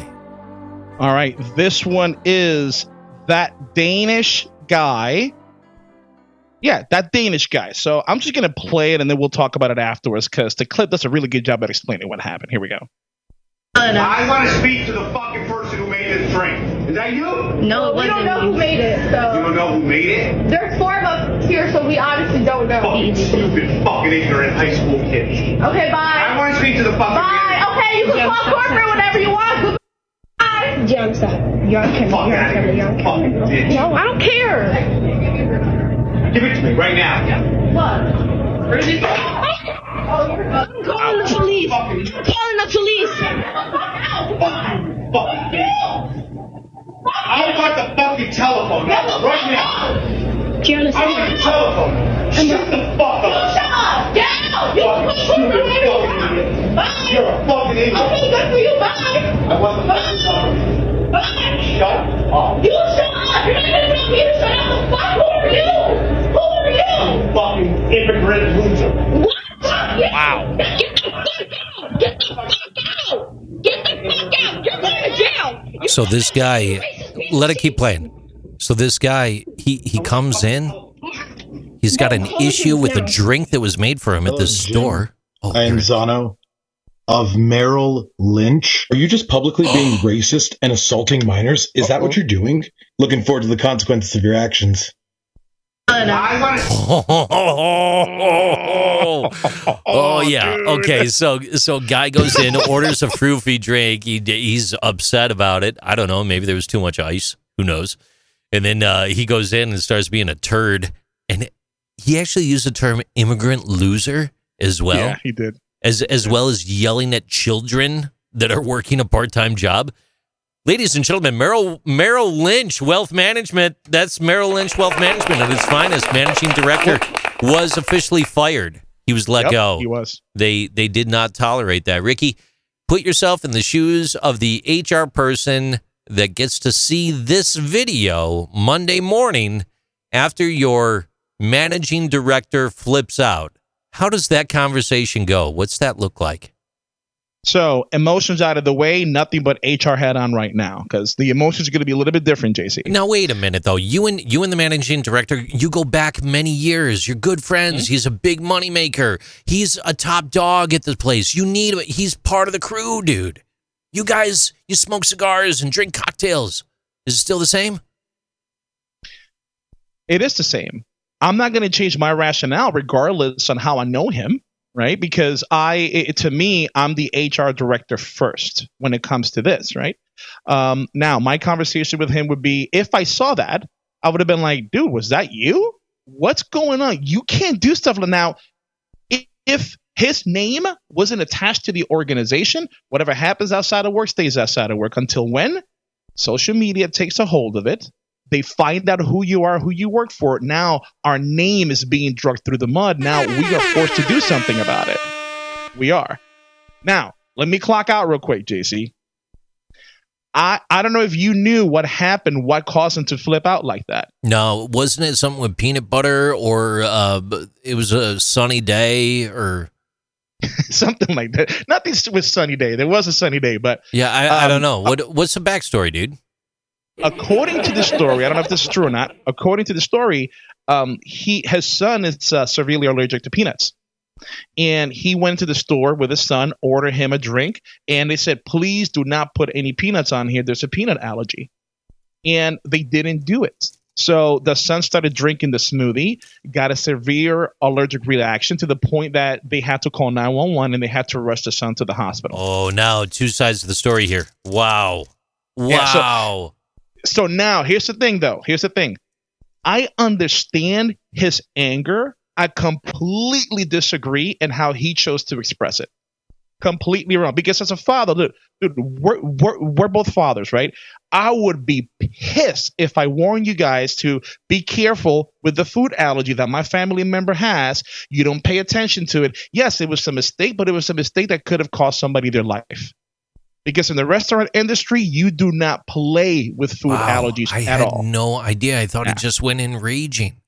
Speaker 2: All right, this one is that Danish guy. Yeah, that Danish guy. So I'm just gonna play it and then we'll talk about it afterwards because the clip does a really good job at explaining what happened. Here we go.
Speaker 6: I want to speak to the fucking person who made this drink. Is that you?
Speaker 7: No, it
Speaker 8: We don't
Speaker 7: wasn't
Speaker 8: know
Speaker 7: me.
Speaker 8: who made it, so.
Speaker 6: You don't know who made it?
Speaker 8: there's four of us here, so we honestly don't know.
Speaker 6: Fucking stupid, fucking ignorant high school kids.
Speaker 8: Okay, bye.
Speaker 6: I want to speak to the fucking.
Speaker 8: Bye. Okay, you can call corporate whenever you want. Bye.
Speaker 7: Young stop. You're on camera.
Speaker 6: Fuck
Speaker 7: You're on camera. You're on camera.
Speaker 6: fucking bitch.
Speaker 8: No, I don't care.
Speaker 6: Give it to me right now.
Speaker 8: What? Oh, you're I'm calling the police. I'm calling the police.
Speaker 6: Fucking, fucking. I want the fucking telephone number right now.
Speaker 7: Do you
Speaker 6: I want the telephone. Shut the fuck up.
Speaker 8: Shut up. Get out. You can
Speaker 6: Fucking
Speaker 8: call
Speaker 6: stupid
Speaker 8: corporate whenever you
Speaker 6: fucking idiot.
Speaker 8: Bye.
Speaker 6: You're a fucking idiot.
Speaker 8: Okay, good for you. Bye.
Speaker 6: I want the fucking number.
Speaker 8: Bye.
Speaker 6: Shut up.
Speaker 8: You shut up. You're not gonna tell me to shut up. The fuck? Who are you? Who are you?
Speaker 6: Fucking immigrant loser.
Speaker 8: What? Wow. Get the fuck out! Get the fuck out! Get the fuck out! You're going to jail! You're
Speaker 1: So this guy, let it keep playing. So this guy, he he comes in. He's got an issue with a drink that was made for him at
Speaker 9: this
Speaker 1: store. Oh,
Speaker 9: I am Zano of Merrill Lynch. Are you just publicly being racist and assaulting minors? Is that what you're doing? Looking forward to the consequences of your actions.
Speaker 6: I want
Speaker 1: oh, oh, yeah. Okay, so so guy goes in, orders a fruity drink. He he's upset about it. I don't know. Maybe there was too much ice. Who knows? And then uh, he goes in and starts being a turd. And he actually used the term "immigrant loser" as well
Speaker 2: yeah, he did.
Speaker 1: as as well as yelling at children that are working a part-time job. Ladies and gentlemen, Merrill Merrill Lynch Wealth Management, that's Merrill Lynch Wealth Management at its finest. Managing director was officially fired. He was let
Speaker 2: Yep,
Speaker 1: go.
Speaker 2: He was.
Speaker 1: They they did not tolerate that. Ricky, put yourself in the shoes of the HR person that gets to see this video Monday morning after your managing director flips out. How does that conversation go? What's that look like?
Speaker 2: So emotions out of the way, nothing but HR head on right now because the emotions are going to be a little bit different, JC.
Speaker 1: Now wait a minute though. You and you and the managing director, you go back many years. You're good friends. Mm-hmm. He's a big money maker. He's a top dog at the place. You need him. He's part of the crew, dude. You guys, you smoke cigars and drink cocktails. Is it still the same?
Speaker 2: It is the same. I'm not going to change my rationale regardless on how I know him, right? Because I, it, to me, I'm the HR director first when it comes to this, right? Um, now, my conversation with him would be if I saw that, I would have been like, dude, was that you? What's going on? You can't do stuff like now. If his name wasn't attached to the organization, whatever happens outside of work stays outside of work until when social media takes a hold of it they find out who you are, who you work for. Now our name is being dragged through the mud. Now we are forced to do something about it. We are. Now, let me clock out real quick, JC. I I don't know if you knew what happened, what caused him to flip out like that.
Speaker 1: No, wasn't it something with peanut butter or uh, it was a sunny day or
Speaker 2: something like that? Nothing with sunny day. There was a sunny day, but
Speaker 1: yeah, I, um, I don't know. What what's the backstory, dude?
Speaker 2: According to the story, I don't know if this is true or not. According to the story, um, he his son is uh, severely allergic to peanuts and he went to the store with his son, ordered him a drink, and they said, please do not put any peanuts on here. There's a peanut allergy. And they didn't do it. So the son started drinking the smoothie, got a severe allergic reaction to the point that they had to call 911 and they had to rush the son to the hospital.
Speaker 1: Oh, now two sides of the story here. Wow. Wow. Yeah,
Speaker 2: so, so now here's the thing, though. Here's the thing. I understand his anger I completely disagree in how he chose to express it. Completely wrong. Because as a father, dude, dude we're, we're, we're both fathers, right? I would be pissed if I warn you guys to be careful with the food allergy that my family member has. You don't pay attention to it. Yes, it was a mistake, but it was a mistake that could have cost somebody their life because in the restaurant industry you do not play with food wow, allergies
Speaker 1: I
Speaker 2: at all.
Speaker 1: No idea. I thought yeah. he just went in raging.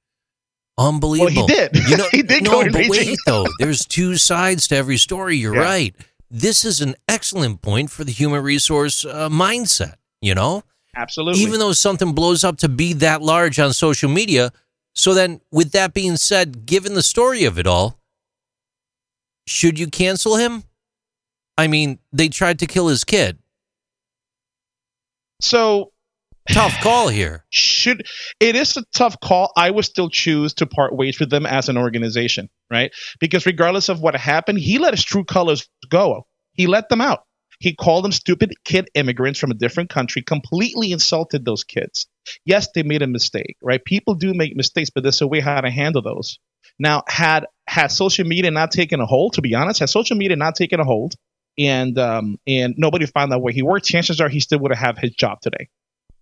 Speaker 1: Unbelievable.
Speaker 2: Well, he did. You know, he did no, go but wait
Speaker 1: though. There's two sides to every story. You're yeah. right. This is an excellent point for the human resource uh, mindset. You know,
Speaker 2: absolutely.
Speaker 1: Even though something blows up to be that large on social media, so then, with that being said, given the story of it all, should you cancel him? I mean, they tried to kill his kid.
Speaker 2: So
Speaker 1: tough call here.
Speaker 2: Should it is a tough call. I would still choose to part ways with them as an organization, right? Because regardless of what happened, he let his true colors go. He let them out. He called them stupid kid immigrants from a different country, completely insulted those kids. Yes, they made a mistake, right? People do make mistakes, but there's a way how to handle those. Now, had had social media not taken a hold, to be honest, had social media not taken a hold, and um, and nobody found out where he worked, chances are he still would have his job today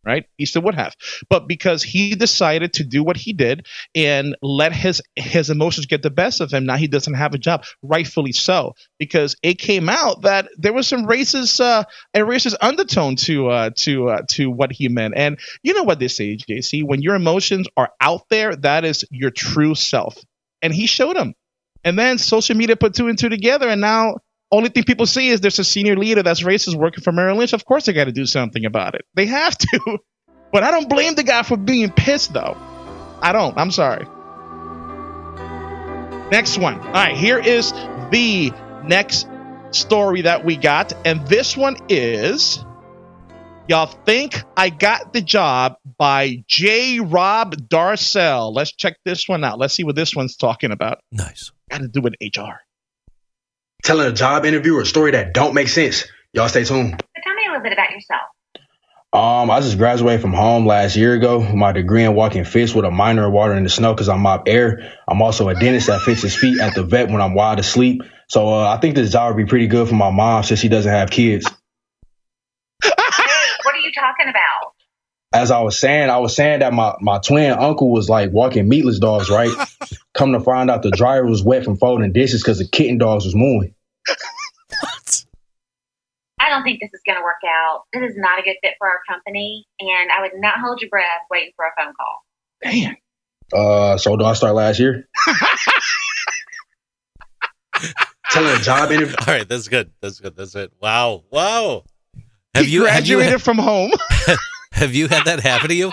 Speaker 2: right? He still would have. But because he decided to do what he did and let his his emotions get the best of him, now he doesn't have a job, rightfully so. Because it came out that there was some racist uh a racist undertone to uh to uh to what he meant. And you know what they say, JC, when your emotions are out there, that is your true self. And he showed him. And then social media put two and two together and now only thing people see is there's a senior leader that's racist working for Merrill Lynch. Of course, they got to do something about it. They have to. But I don't blame the guy for being pissed, though. I don't. I'm sorry. Next one. All right, here is the next story that we got. And this one is Y'all think I got the job by J. Rob Darcel. Let's check this one out. Let's see what this one's talking about.
Speaker 1: Nice.
Speaker 2: Got to do with HR
Speaker 7: telling a job interview or a story that don't make sense. Y'all stay tuned.
Speaker 10: So tell me a little bit about yourself.
Speaker 7: Um, I just graduated from home last year ago. My degree in walking fish with a minor in water in the snow because I'm mop air. I'm also a dentist that fixes feet at the vet when I'm wide asleep. So uh, I think this job would be pretty good for my mom since she doesn't have kids.
Speaker 10: what are you talking about?
Speaker 7: As I was saying, I was saying that my, my twin uncle was like walking meatless dogs, right? Come to find out the dryer was wet from folding dishes because the kitten dogs was mooing.
Speaker 10: what? I don't think this is going to work out. This is not a good fit for our company, and I would not hold your breath waiting for a phone call.
Speaker 2: Damn.
Speaker 7: Uh, so do I start last year? Telling a job interview.
Speaker 1: All right, that's good. That's good. That's it. Wow. Wow.
Speaker 2: Have he you graduated have you, from home?
Speaker 1: Have you had that happen to you?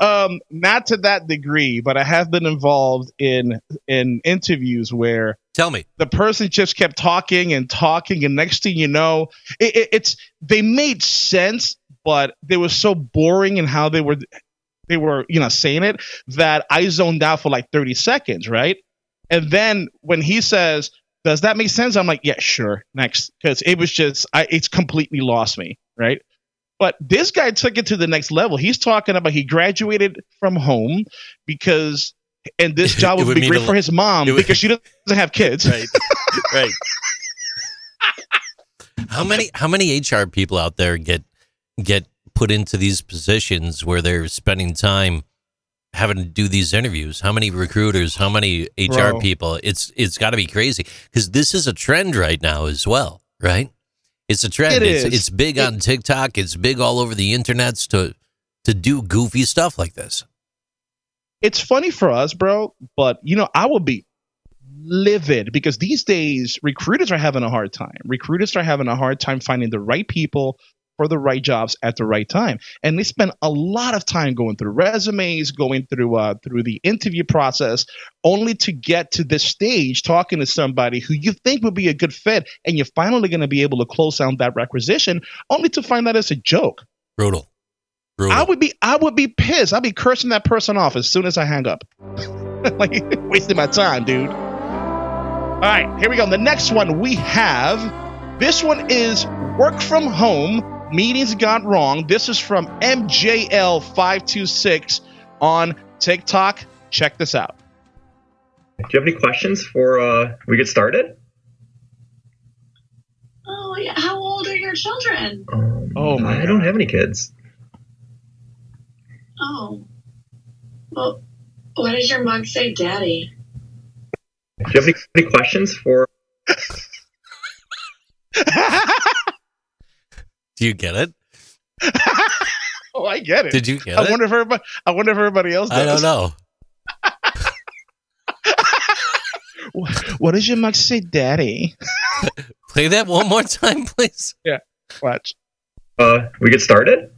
Speaker 2: Um, not to that degree, but I have been involved in in interviews where
Speaker 1: tell me
Speaker 2: the person just kept talking and talking, and next thing you know, it, it, it's they made sense, but they were so boring in how they were they were you know saying it that I zoned out for like thirty seconds, right? And then when he says, "Does that make sense?" I'm like, "Yeah, sure." Next, because it was just I, it's completely lost me, right? But this guy took it to the next level. He's talking about he graduated from home because, and this job would, be great for his mom would, because she doesn't have kids.
Speaker 1: Right. right. how many how many HR people out there get get put into these positions where they're spending time having to do these interviews? How many recruiters? How many HR Bro. people? It's it's got to be crazy because this is a trend right now as well, right? It's a trend.
Speaker 2: It
Speaker 1: it's,
Speaker 2: is.
Speaker 1: it's big on TikTok. It's big all over the internets to to do goofy stuff like this.
Speaker 2: it's funny for us, bro, but you know, I would be livid because these days recruiters are having a hard time. Recruiters are having a hard time finding the right people for the right jobs at the right time. And they spend a lot of time going through resumes, going through uh, through the interview process, only to get to this stage talking to somebody who you think would be a good fit, and you're finally going to be able to close down that requisition, only to find that it's a joke.
Speaker 1: Brutal. Brutal.
Speaker 2: I would be I would be pissed. I'd be cursing that person off as soon as I hang up. like wasting my time, dude. All right, here we go. The next one we have. This one is work from home. Meetings got wrong. This is from MJL526 on TikTok. Check this out.
Speaker 11: Do you have any questions for uh, we get started?
Speaker 12: Oh, yeah. How old are your children?
Speaker 11: Um,
Speaker 2: Oh, my
Speaker 11: I don't have any kids.
Speaker 12: Oh. Well, what does your mug say, Daddy?
Speaker 11: Do you have any, any questions for?
Speaker 1: Do you get it?
Speaker 2: Oh, I get it.
Speaker 1: Did you get
Speaker 2: I
Speaker 1: it?
Speaker 2: wonder if everybody I wonder if everybody else does.
Speaker 1: I don't know.
Speaker 2: What does your mug say, Daddy?
Speaker 1: Play that one more time, please.
Speaker 2: Yeah. Watch.
Speaker 11: Uh, we get started.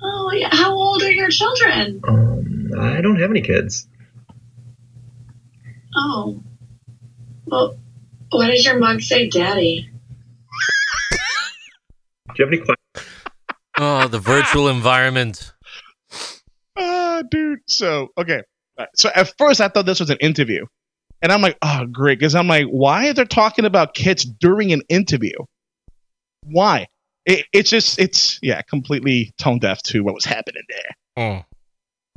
Speaker 12: Oh, yeah. How old are your children?
Speaker 11: Um, I don't have any kids.
Speaker 12: Oh. Well, what does your mug say, Daddy?
Speaker 11: Do you have any questions?
Speaker 1: Oh, the virtual environment.
Speaker 2: Ah, dude. So, okay. So at first I thought this was an interview. And I'm like, oh, great. Because I'm like, why are they talking about kids during an interview? Why? It, it's just, it's, yeah, completely tone deaf to what was happening there.
Speaker 1: Mm.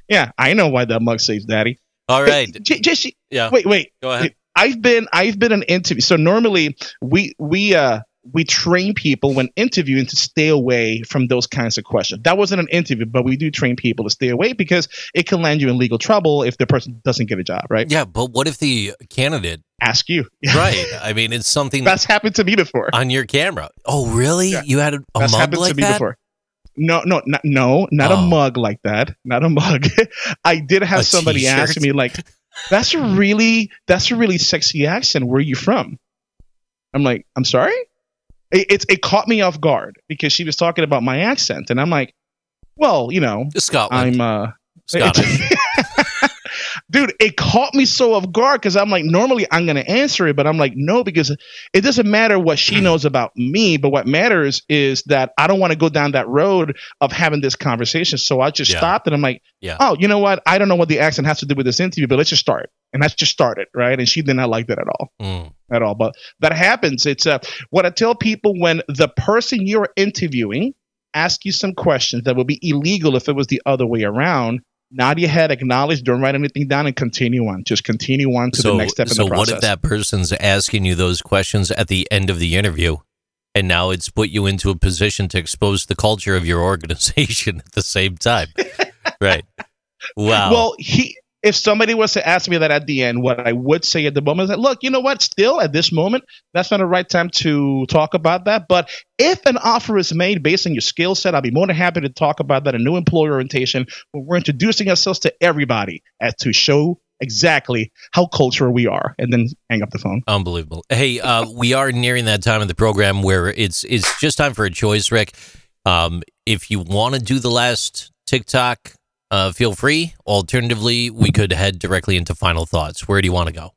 Speaker 2: Yeah, I know why that mug says daddy.
Speaker 1: All right.
Speaker 2: J- Jesse,
Speaker 1: Yeah.
Speaker 2: wait, wait.
Speaker 1: Go ahead.
Speaker 2: I've been I've been an interview. So normally we we uh we train people when interviewing to stay away from those kinds of questions. That wasn't an interview, but we do train people to stay away because it can land you in legal trouble if the person doesn't get a job, right?
Speaker 1: Yeah, but what if the candidate?
Speaker 2: Ask you.
Speaker 1: Right. I mean, it's something
Speaker 2: That's happened to me before.
Speaker 1: on your camera. Oh, really?
Speaker 2: Yeah.
Speaker 1: You had a, a
Speaker 2: That's happened
Speaker 1: like
Speaker 2: to me
Speaker 1: that?
Speaker 2: before. No, no, not, no, not a
Speaker 1: Oh.
Speaker 2: mug like that. Not a mug. I did have
Speaker 1: A
Speaker 2: somebody ask
Speaker 1: t-shirt?
Speaker 2: me like, "That's a really, that's a really sexy accent. Where are you from?" I'm like, "I'm sorry." It, it it caught me off guard because she was talking about my accent, and I'm like, "Well, you know,
Speaker 1: Scotland.
Speaker 2: I'm uh,
Speaker 1: Scottish.
Speaker 2: dude, it caught me so off guard because I'm like, normally I'm gonna answer it, but I'm like, no, because it doesn't matter what she knows about me, but what matters is that I don't want to go down that road of having this conversation. So I just
Speaker 1: Yeah.
Speaker 2: stopped and I'm like,
Speaker 1: Yeah.
Speaker 2: oh, you know what? I don't know what the accent has to do with this interview, but let's just start. And that's just started, right? And she did not like that at all
Speaker 1: Mm.
Speaker 2: at all. But that happens. It's uh, what I tell people when the person you're interviewing asks you some questions that would be illegal if it was the other way around. Nod your head, acknowledge, don't write anything down, and continue on. Just continue on to
Speaker 1: so,
Speaker 2: the next step in
Speaker 1: so
Speaker 2: the process.
Speaker 1: So, what if that person's asking you those questions at the end of the interview, and now it's put you into a position to expose the culture of your organization at the same time? right. Wow.
Speaker 2: Well, he if somebody was to ask me that at the end, what I would say at the moment is that, look, you know what? Still, at this moment, that's not the right time to talk about that. But if an offer is made based on your skill set, I'll be more than happy to talk about that. A new employer orientation where we're introducing ourselves to everybody as to show exactly how cultural we are, and then hang up the phone.
Speaker 1: Unbelievable. Hey, uh, we are nearing that time of the program where it's it's just time for a choice, Rick. Um, if you want to do the last TikTok, uh, feel free. Alternatively, we could head directly into final thoughts. Where do you want to go?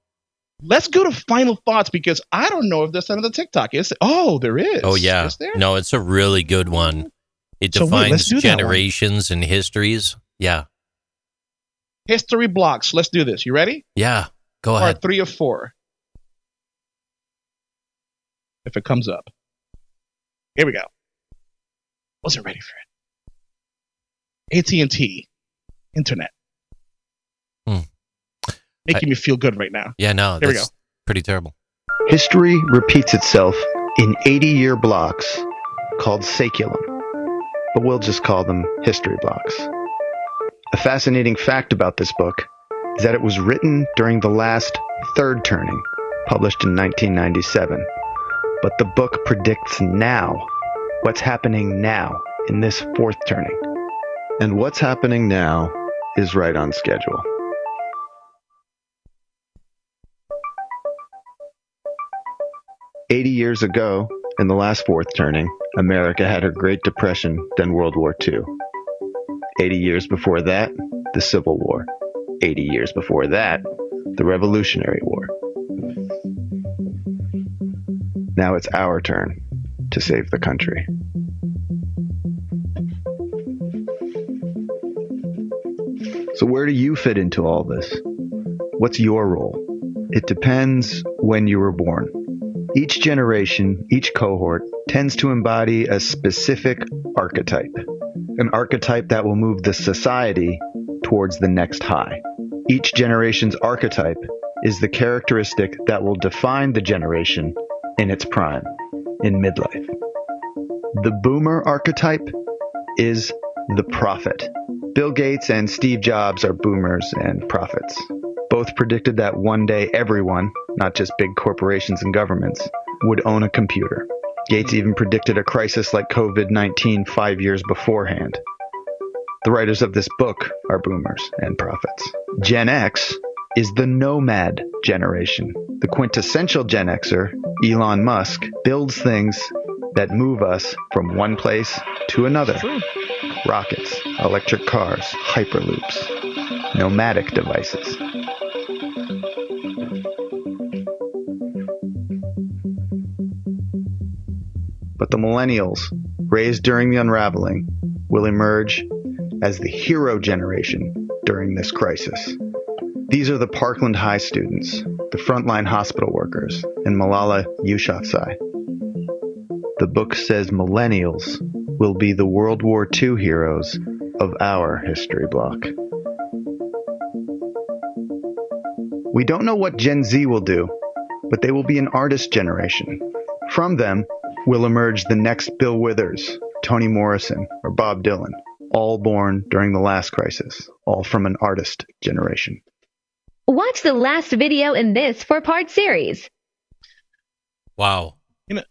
Speaker 2: Let's go to final thoughts because I don't know if there's another TikTok. Is oh, there is.
Speaker 1: Oh yeah,
Speaker 2: Is there?
Speaker 1: no, it's a really good one. It
Speaker 2: So
Speaker 1: defines
Speaker 2: one.
Speaker 1: generations and histories. Yeah,
Speaker 2: History blocks. Let's do this. You ready?
Speaker 1: yeah. Go ahead.
Speaker 2: Part
Speaker 1: ahead.
Speaker 2: three or four. If it comes up. Here we go. Wasn't ready for it. AT&T internet.
Speaker 1: Hmm.
Speaker 2: Making me feel good right now.
Speaker 1: Yeah, no,
Speaker 2: Here we
Speaker 1: that's
Speaker 2: go.
Speaker 1: pretty terrible.
Speaker 13: History repeats itself in 80 year blocks called saeculum, but we'll just call them history blocks. A fascinating fact about this book is that it was written during the last third turning, published in 1997, but the book predicts now. What's happening now in this fourth turning. And what's happening now is right on schedule. Eighty years ago, in the last fourth turning, America had her Great Depression, then World War II. Eighty years before that, the Civil War. Eighty years before that, the Revolutionary War. Now it's our turn to save the country. So, where do you fit into all this? What's your role? It depends when you were born. Each generation, each cohort, tends to embody a specific archetype, an archetype that will move the society towards the next high. Each generation's archetype is the characteristic that will define the generation in its prime, in midlife. The boomer archetype is the prophet. Bill Gates and Steve Jobs are boomers and prophets. Both predicted that one day everyone, not just big corporations and governments, would own a computer. Gates even predicted a crisis like COVID 19 five years beforehand. The writers of this book are boomers and prophets. Gen X is the nomad generation. The quintessential Gen Xer, Elon Musk, builds things that move us from one place to another rockets, electric cars, hyperloops, nomadic devices. But the millennials, raised during the unraveling, will emerge as the hero generation during this crisis. These are the Parkland High students, the frontline hospital workers, and Malala Yousafzai. The book says millennials will be the World War II heroes of our history block. We don't know what Gen Z will do, but they will be an artist generation. From them will emerge the next Bill Withers, Toni Morrison, or Bob Dylan, all born during the last crisis, all from an artist generation.
Speaker 14: Watch the last video in this four part series.
Speaker 1: Wow.
Speaker 2: You know,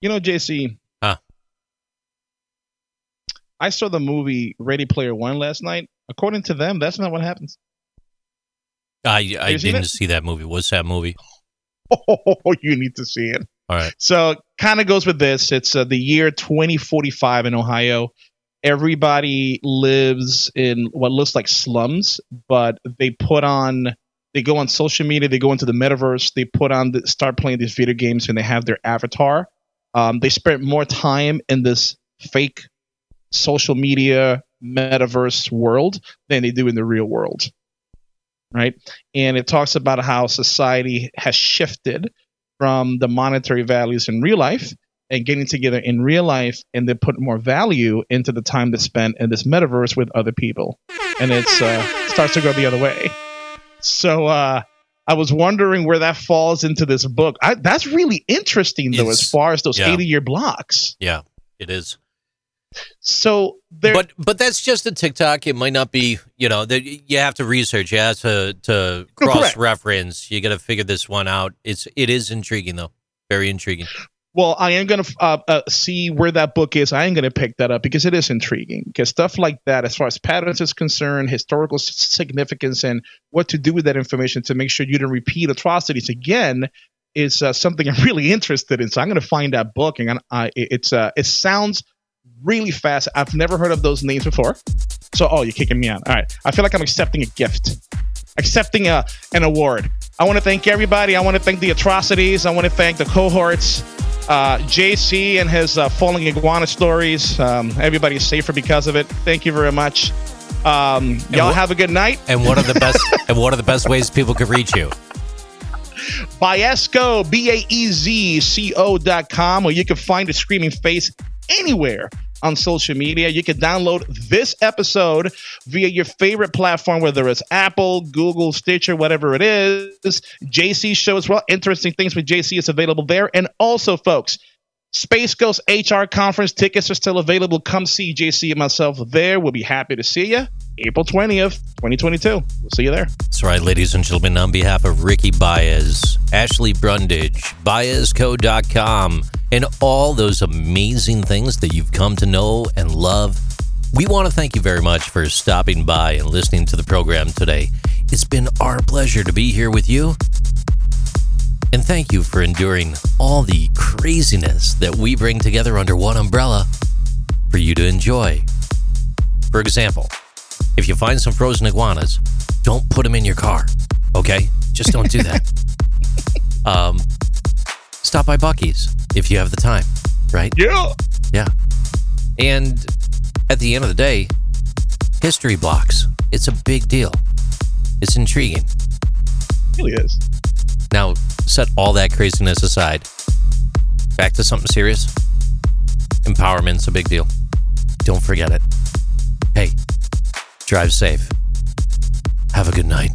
Speaker 2: you know, JC. I saw the movie Ready Player One last night. According to them, that's not what happens.
Speaker 1: I I didn't see that movie. What's that movie?
Speaker 2: Oh, you need to see it.
Speaker 1: All right.
Speaker 2: So, kind of goes with this. It's uh, the year 2045 in Ohio. Everybody lives in what looks like slums, but they put on, they go on social media, they go into the metaverse, they put on, the, start playing these video games, and they have their avatar. Um, they spend more time in this fake social media metaverse world than they do in the real world right? And it talks about how society has shifted from the monetary values in real life and getting together in real life and then put more value into the time that's spent in this metaverse with other people. And it's uh, starts to go the other way. So uh, I was wondering where that falls into this book. I, that's really interesting, though,
Speaker 1: It's-
Speaker 2: as far as those
Speaker 1: yeah.
Speaker 2: 80 year blocks.
Speaker 1: Yeah, it is.
Speaker 2: So there,
Speaker 1: but but that's just a TikTok. It might not be. You know, that you have to research. You have to to
Speaker 2: Correct.
Speaker 1: cross reference. You got to figure this one out. It's it is intriguing though. Very intriguing.
Speaker 2: Well, I am going to uh, uh, see where that book is. I am going to pick that up because it is intriguing. Because stuff like that, as far as patterns is concerned, historical significance, and what to do with that information to make sure you don't repeat atrocities again, is uh, something I'm really interested in. So I'm going to find that book, and I, it's uh, it sounds really fast. I've never heard of those names before. So, oh, you're kicking me out. All right, I feel like I'm accepting a gift, accepting a an award. I want to thank everybody. I want to thank the atrocities. I want to thank the cohorts uh, JC and his uh, falling iguana stories. Um, everybody's safer because of it. Thank you very much. Um, y'all have a good night.
Speaker 1: And what are the best? and what are the best ways people could reach you?
Speaker 2: Baezco, B A E Z C O dot com, or you can find the Screaming Face anywhere on social media. You can download this episode via your favorite platform, whether it's Apple, Google, Stitcher, whatever it is. JC Show as well. Interesting things with JC is available there. And also, folks, Space Coast HR conference tickets are still available. Come see JC and myself there. We'll be happy to see you. April 20th, 2022. We'll see you there.
Speaker 1: That's right, ladies and gentlemen. On behalf of Ricky Baez, Ashley Brundage, BaezCo.com, and all those amazing things that you've come to know and love, we want to thank you very much for stopping by and listening to the program today. It's been our pleasure to be here with you. And thank you for enduring all the craziness that we bring together under one umbrella for you to enjoy. For example, if you find some frozen iguanas, don't put them in your car. Okay? Just don't do that. um, stop by Buc-ee's if you have the time, right?
Speaker 2: Yeah.
Speaker 1: Yeah. And at the end of the day, history blocks. It's a big deal. It's intriguing.
Speaker 2: It really is.
Speaker 1: Now, set all that craziness aside. Back to something serious. Empowerment's a big deal. Don't forget it. Hey, drive safe. Have a good night.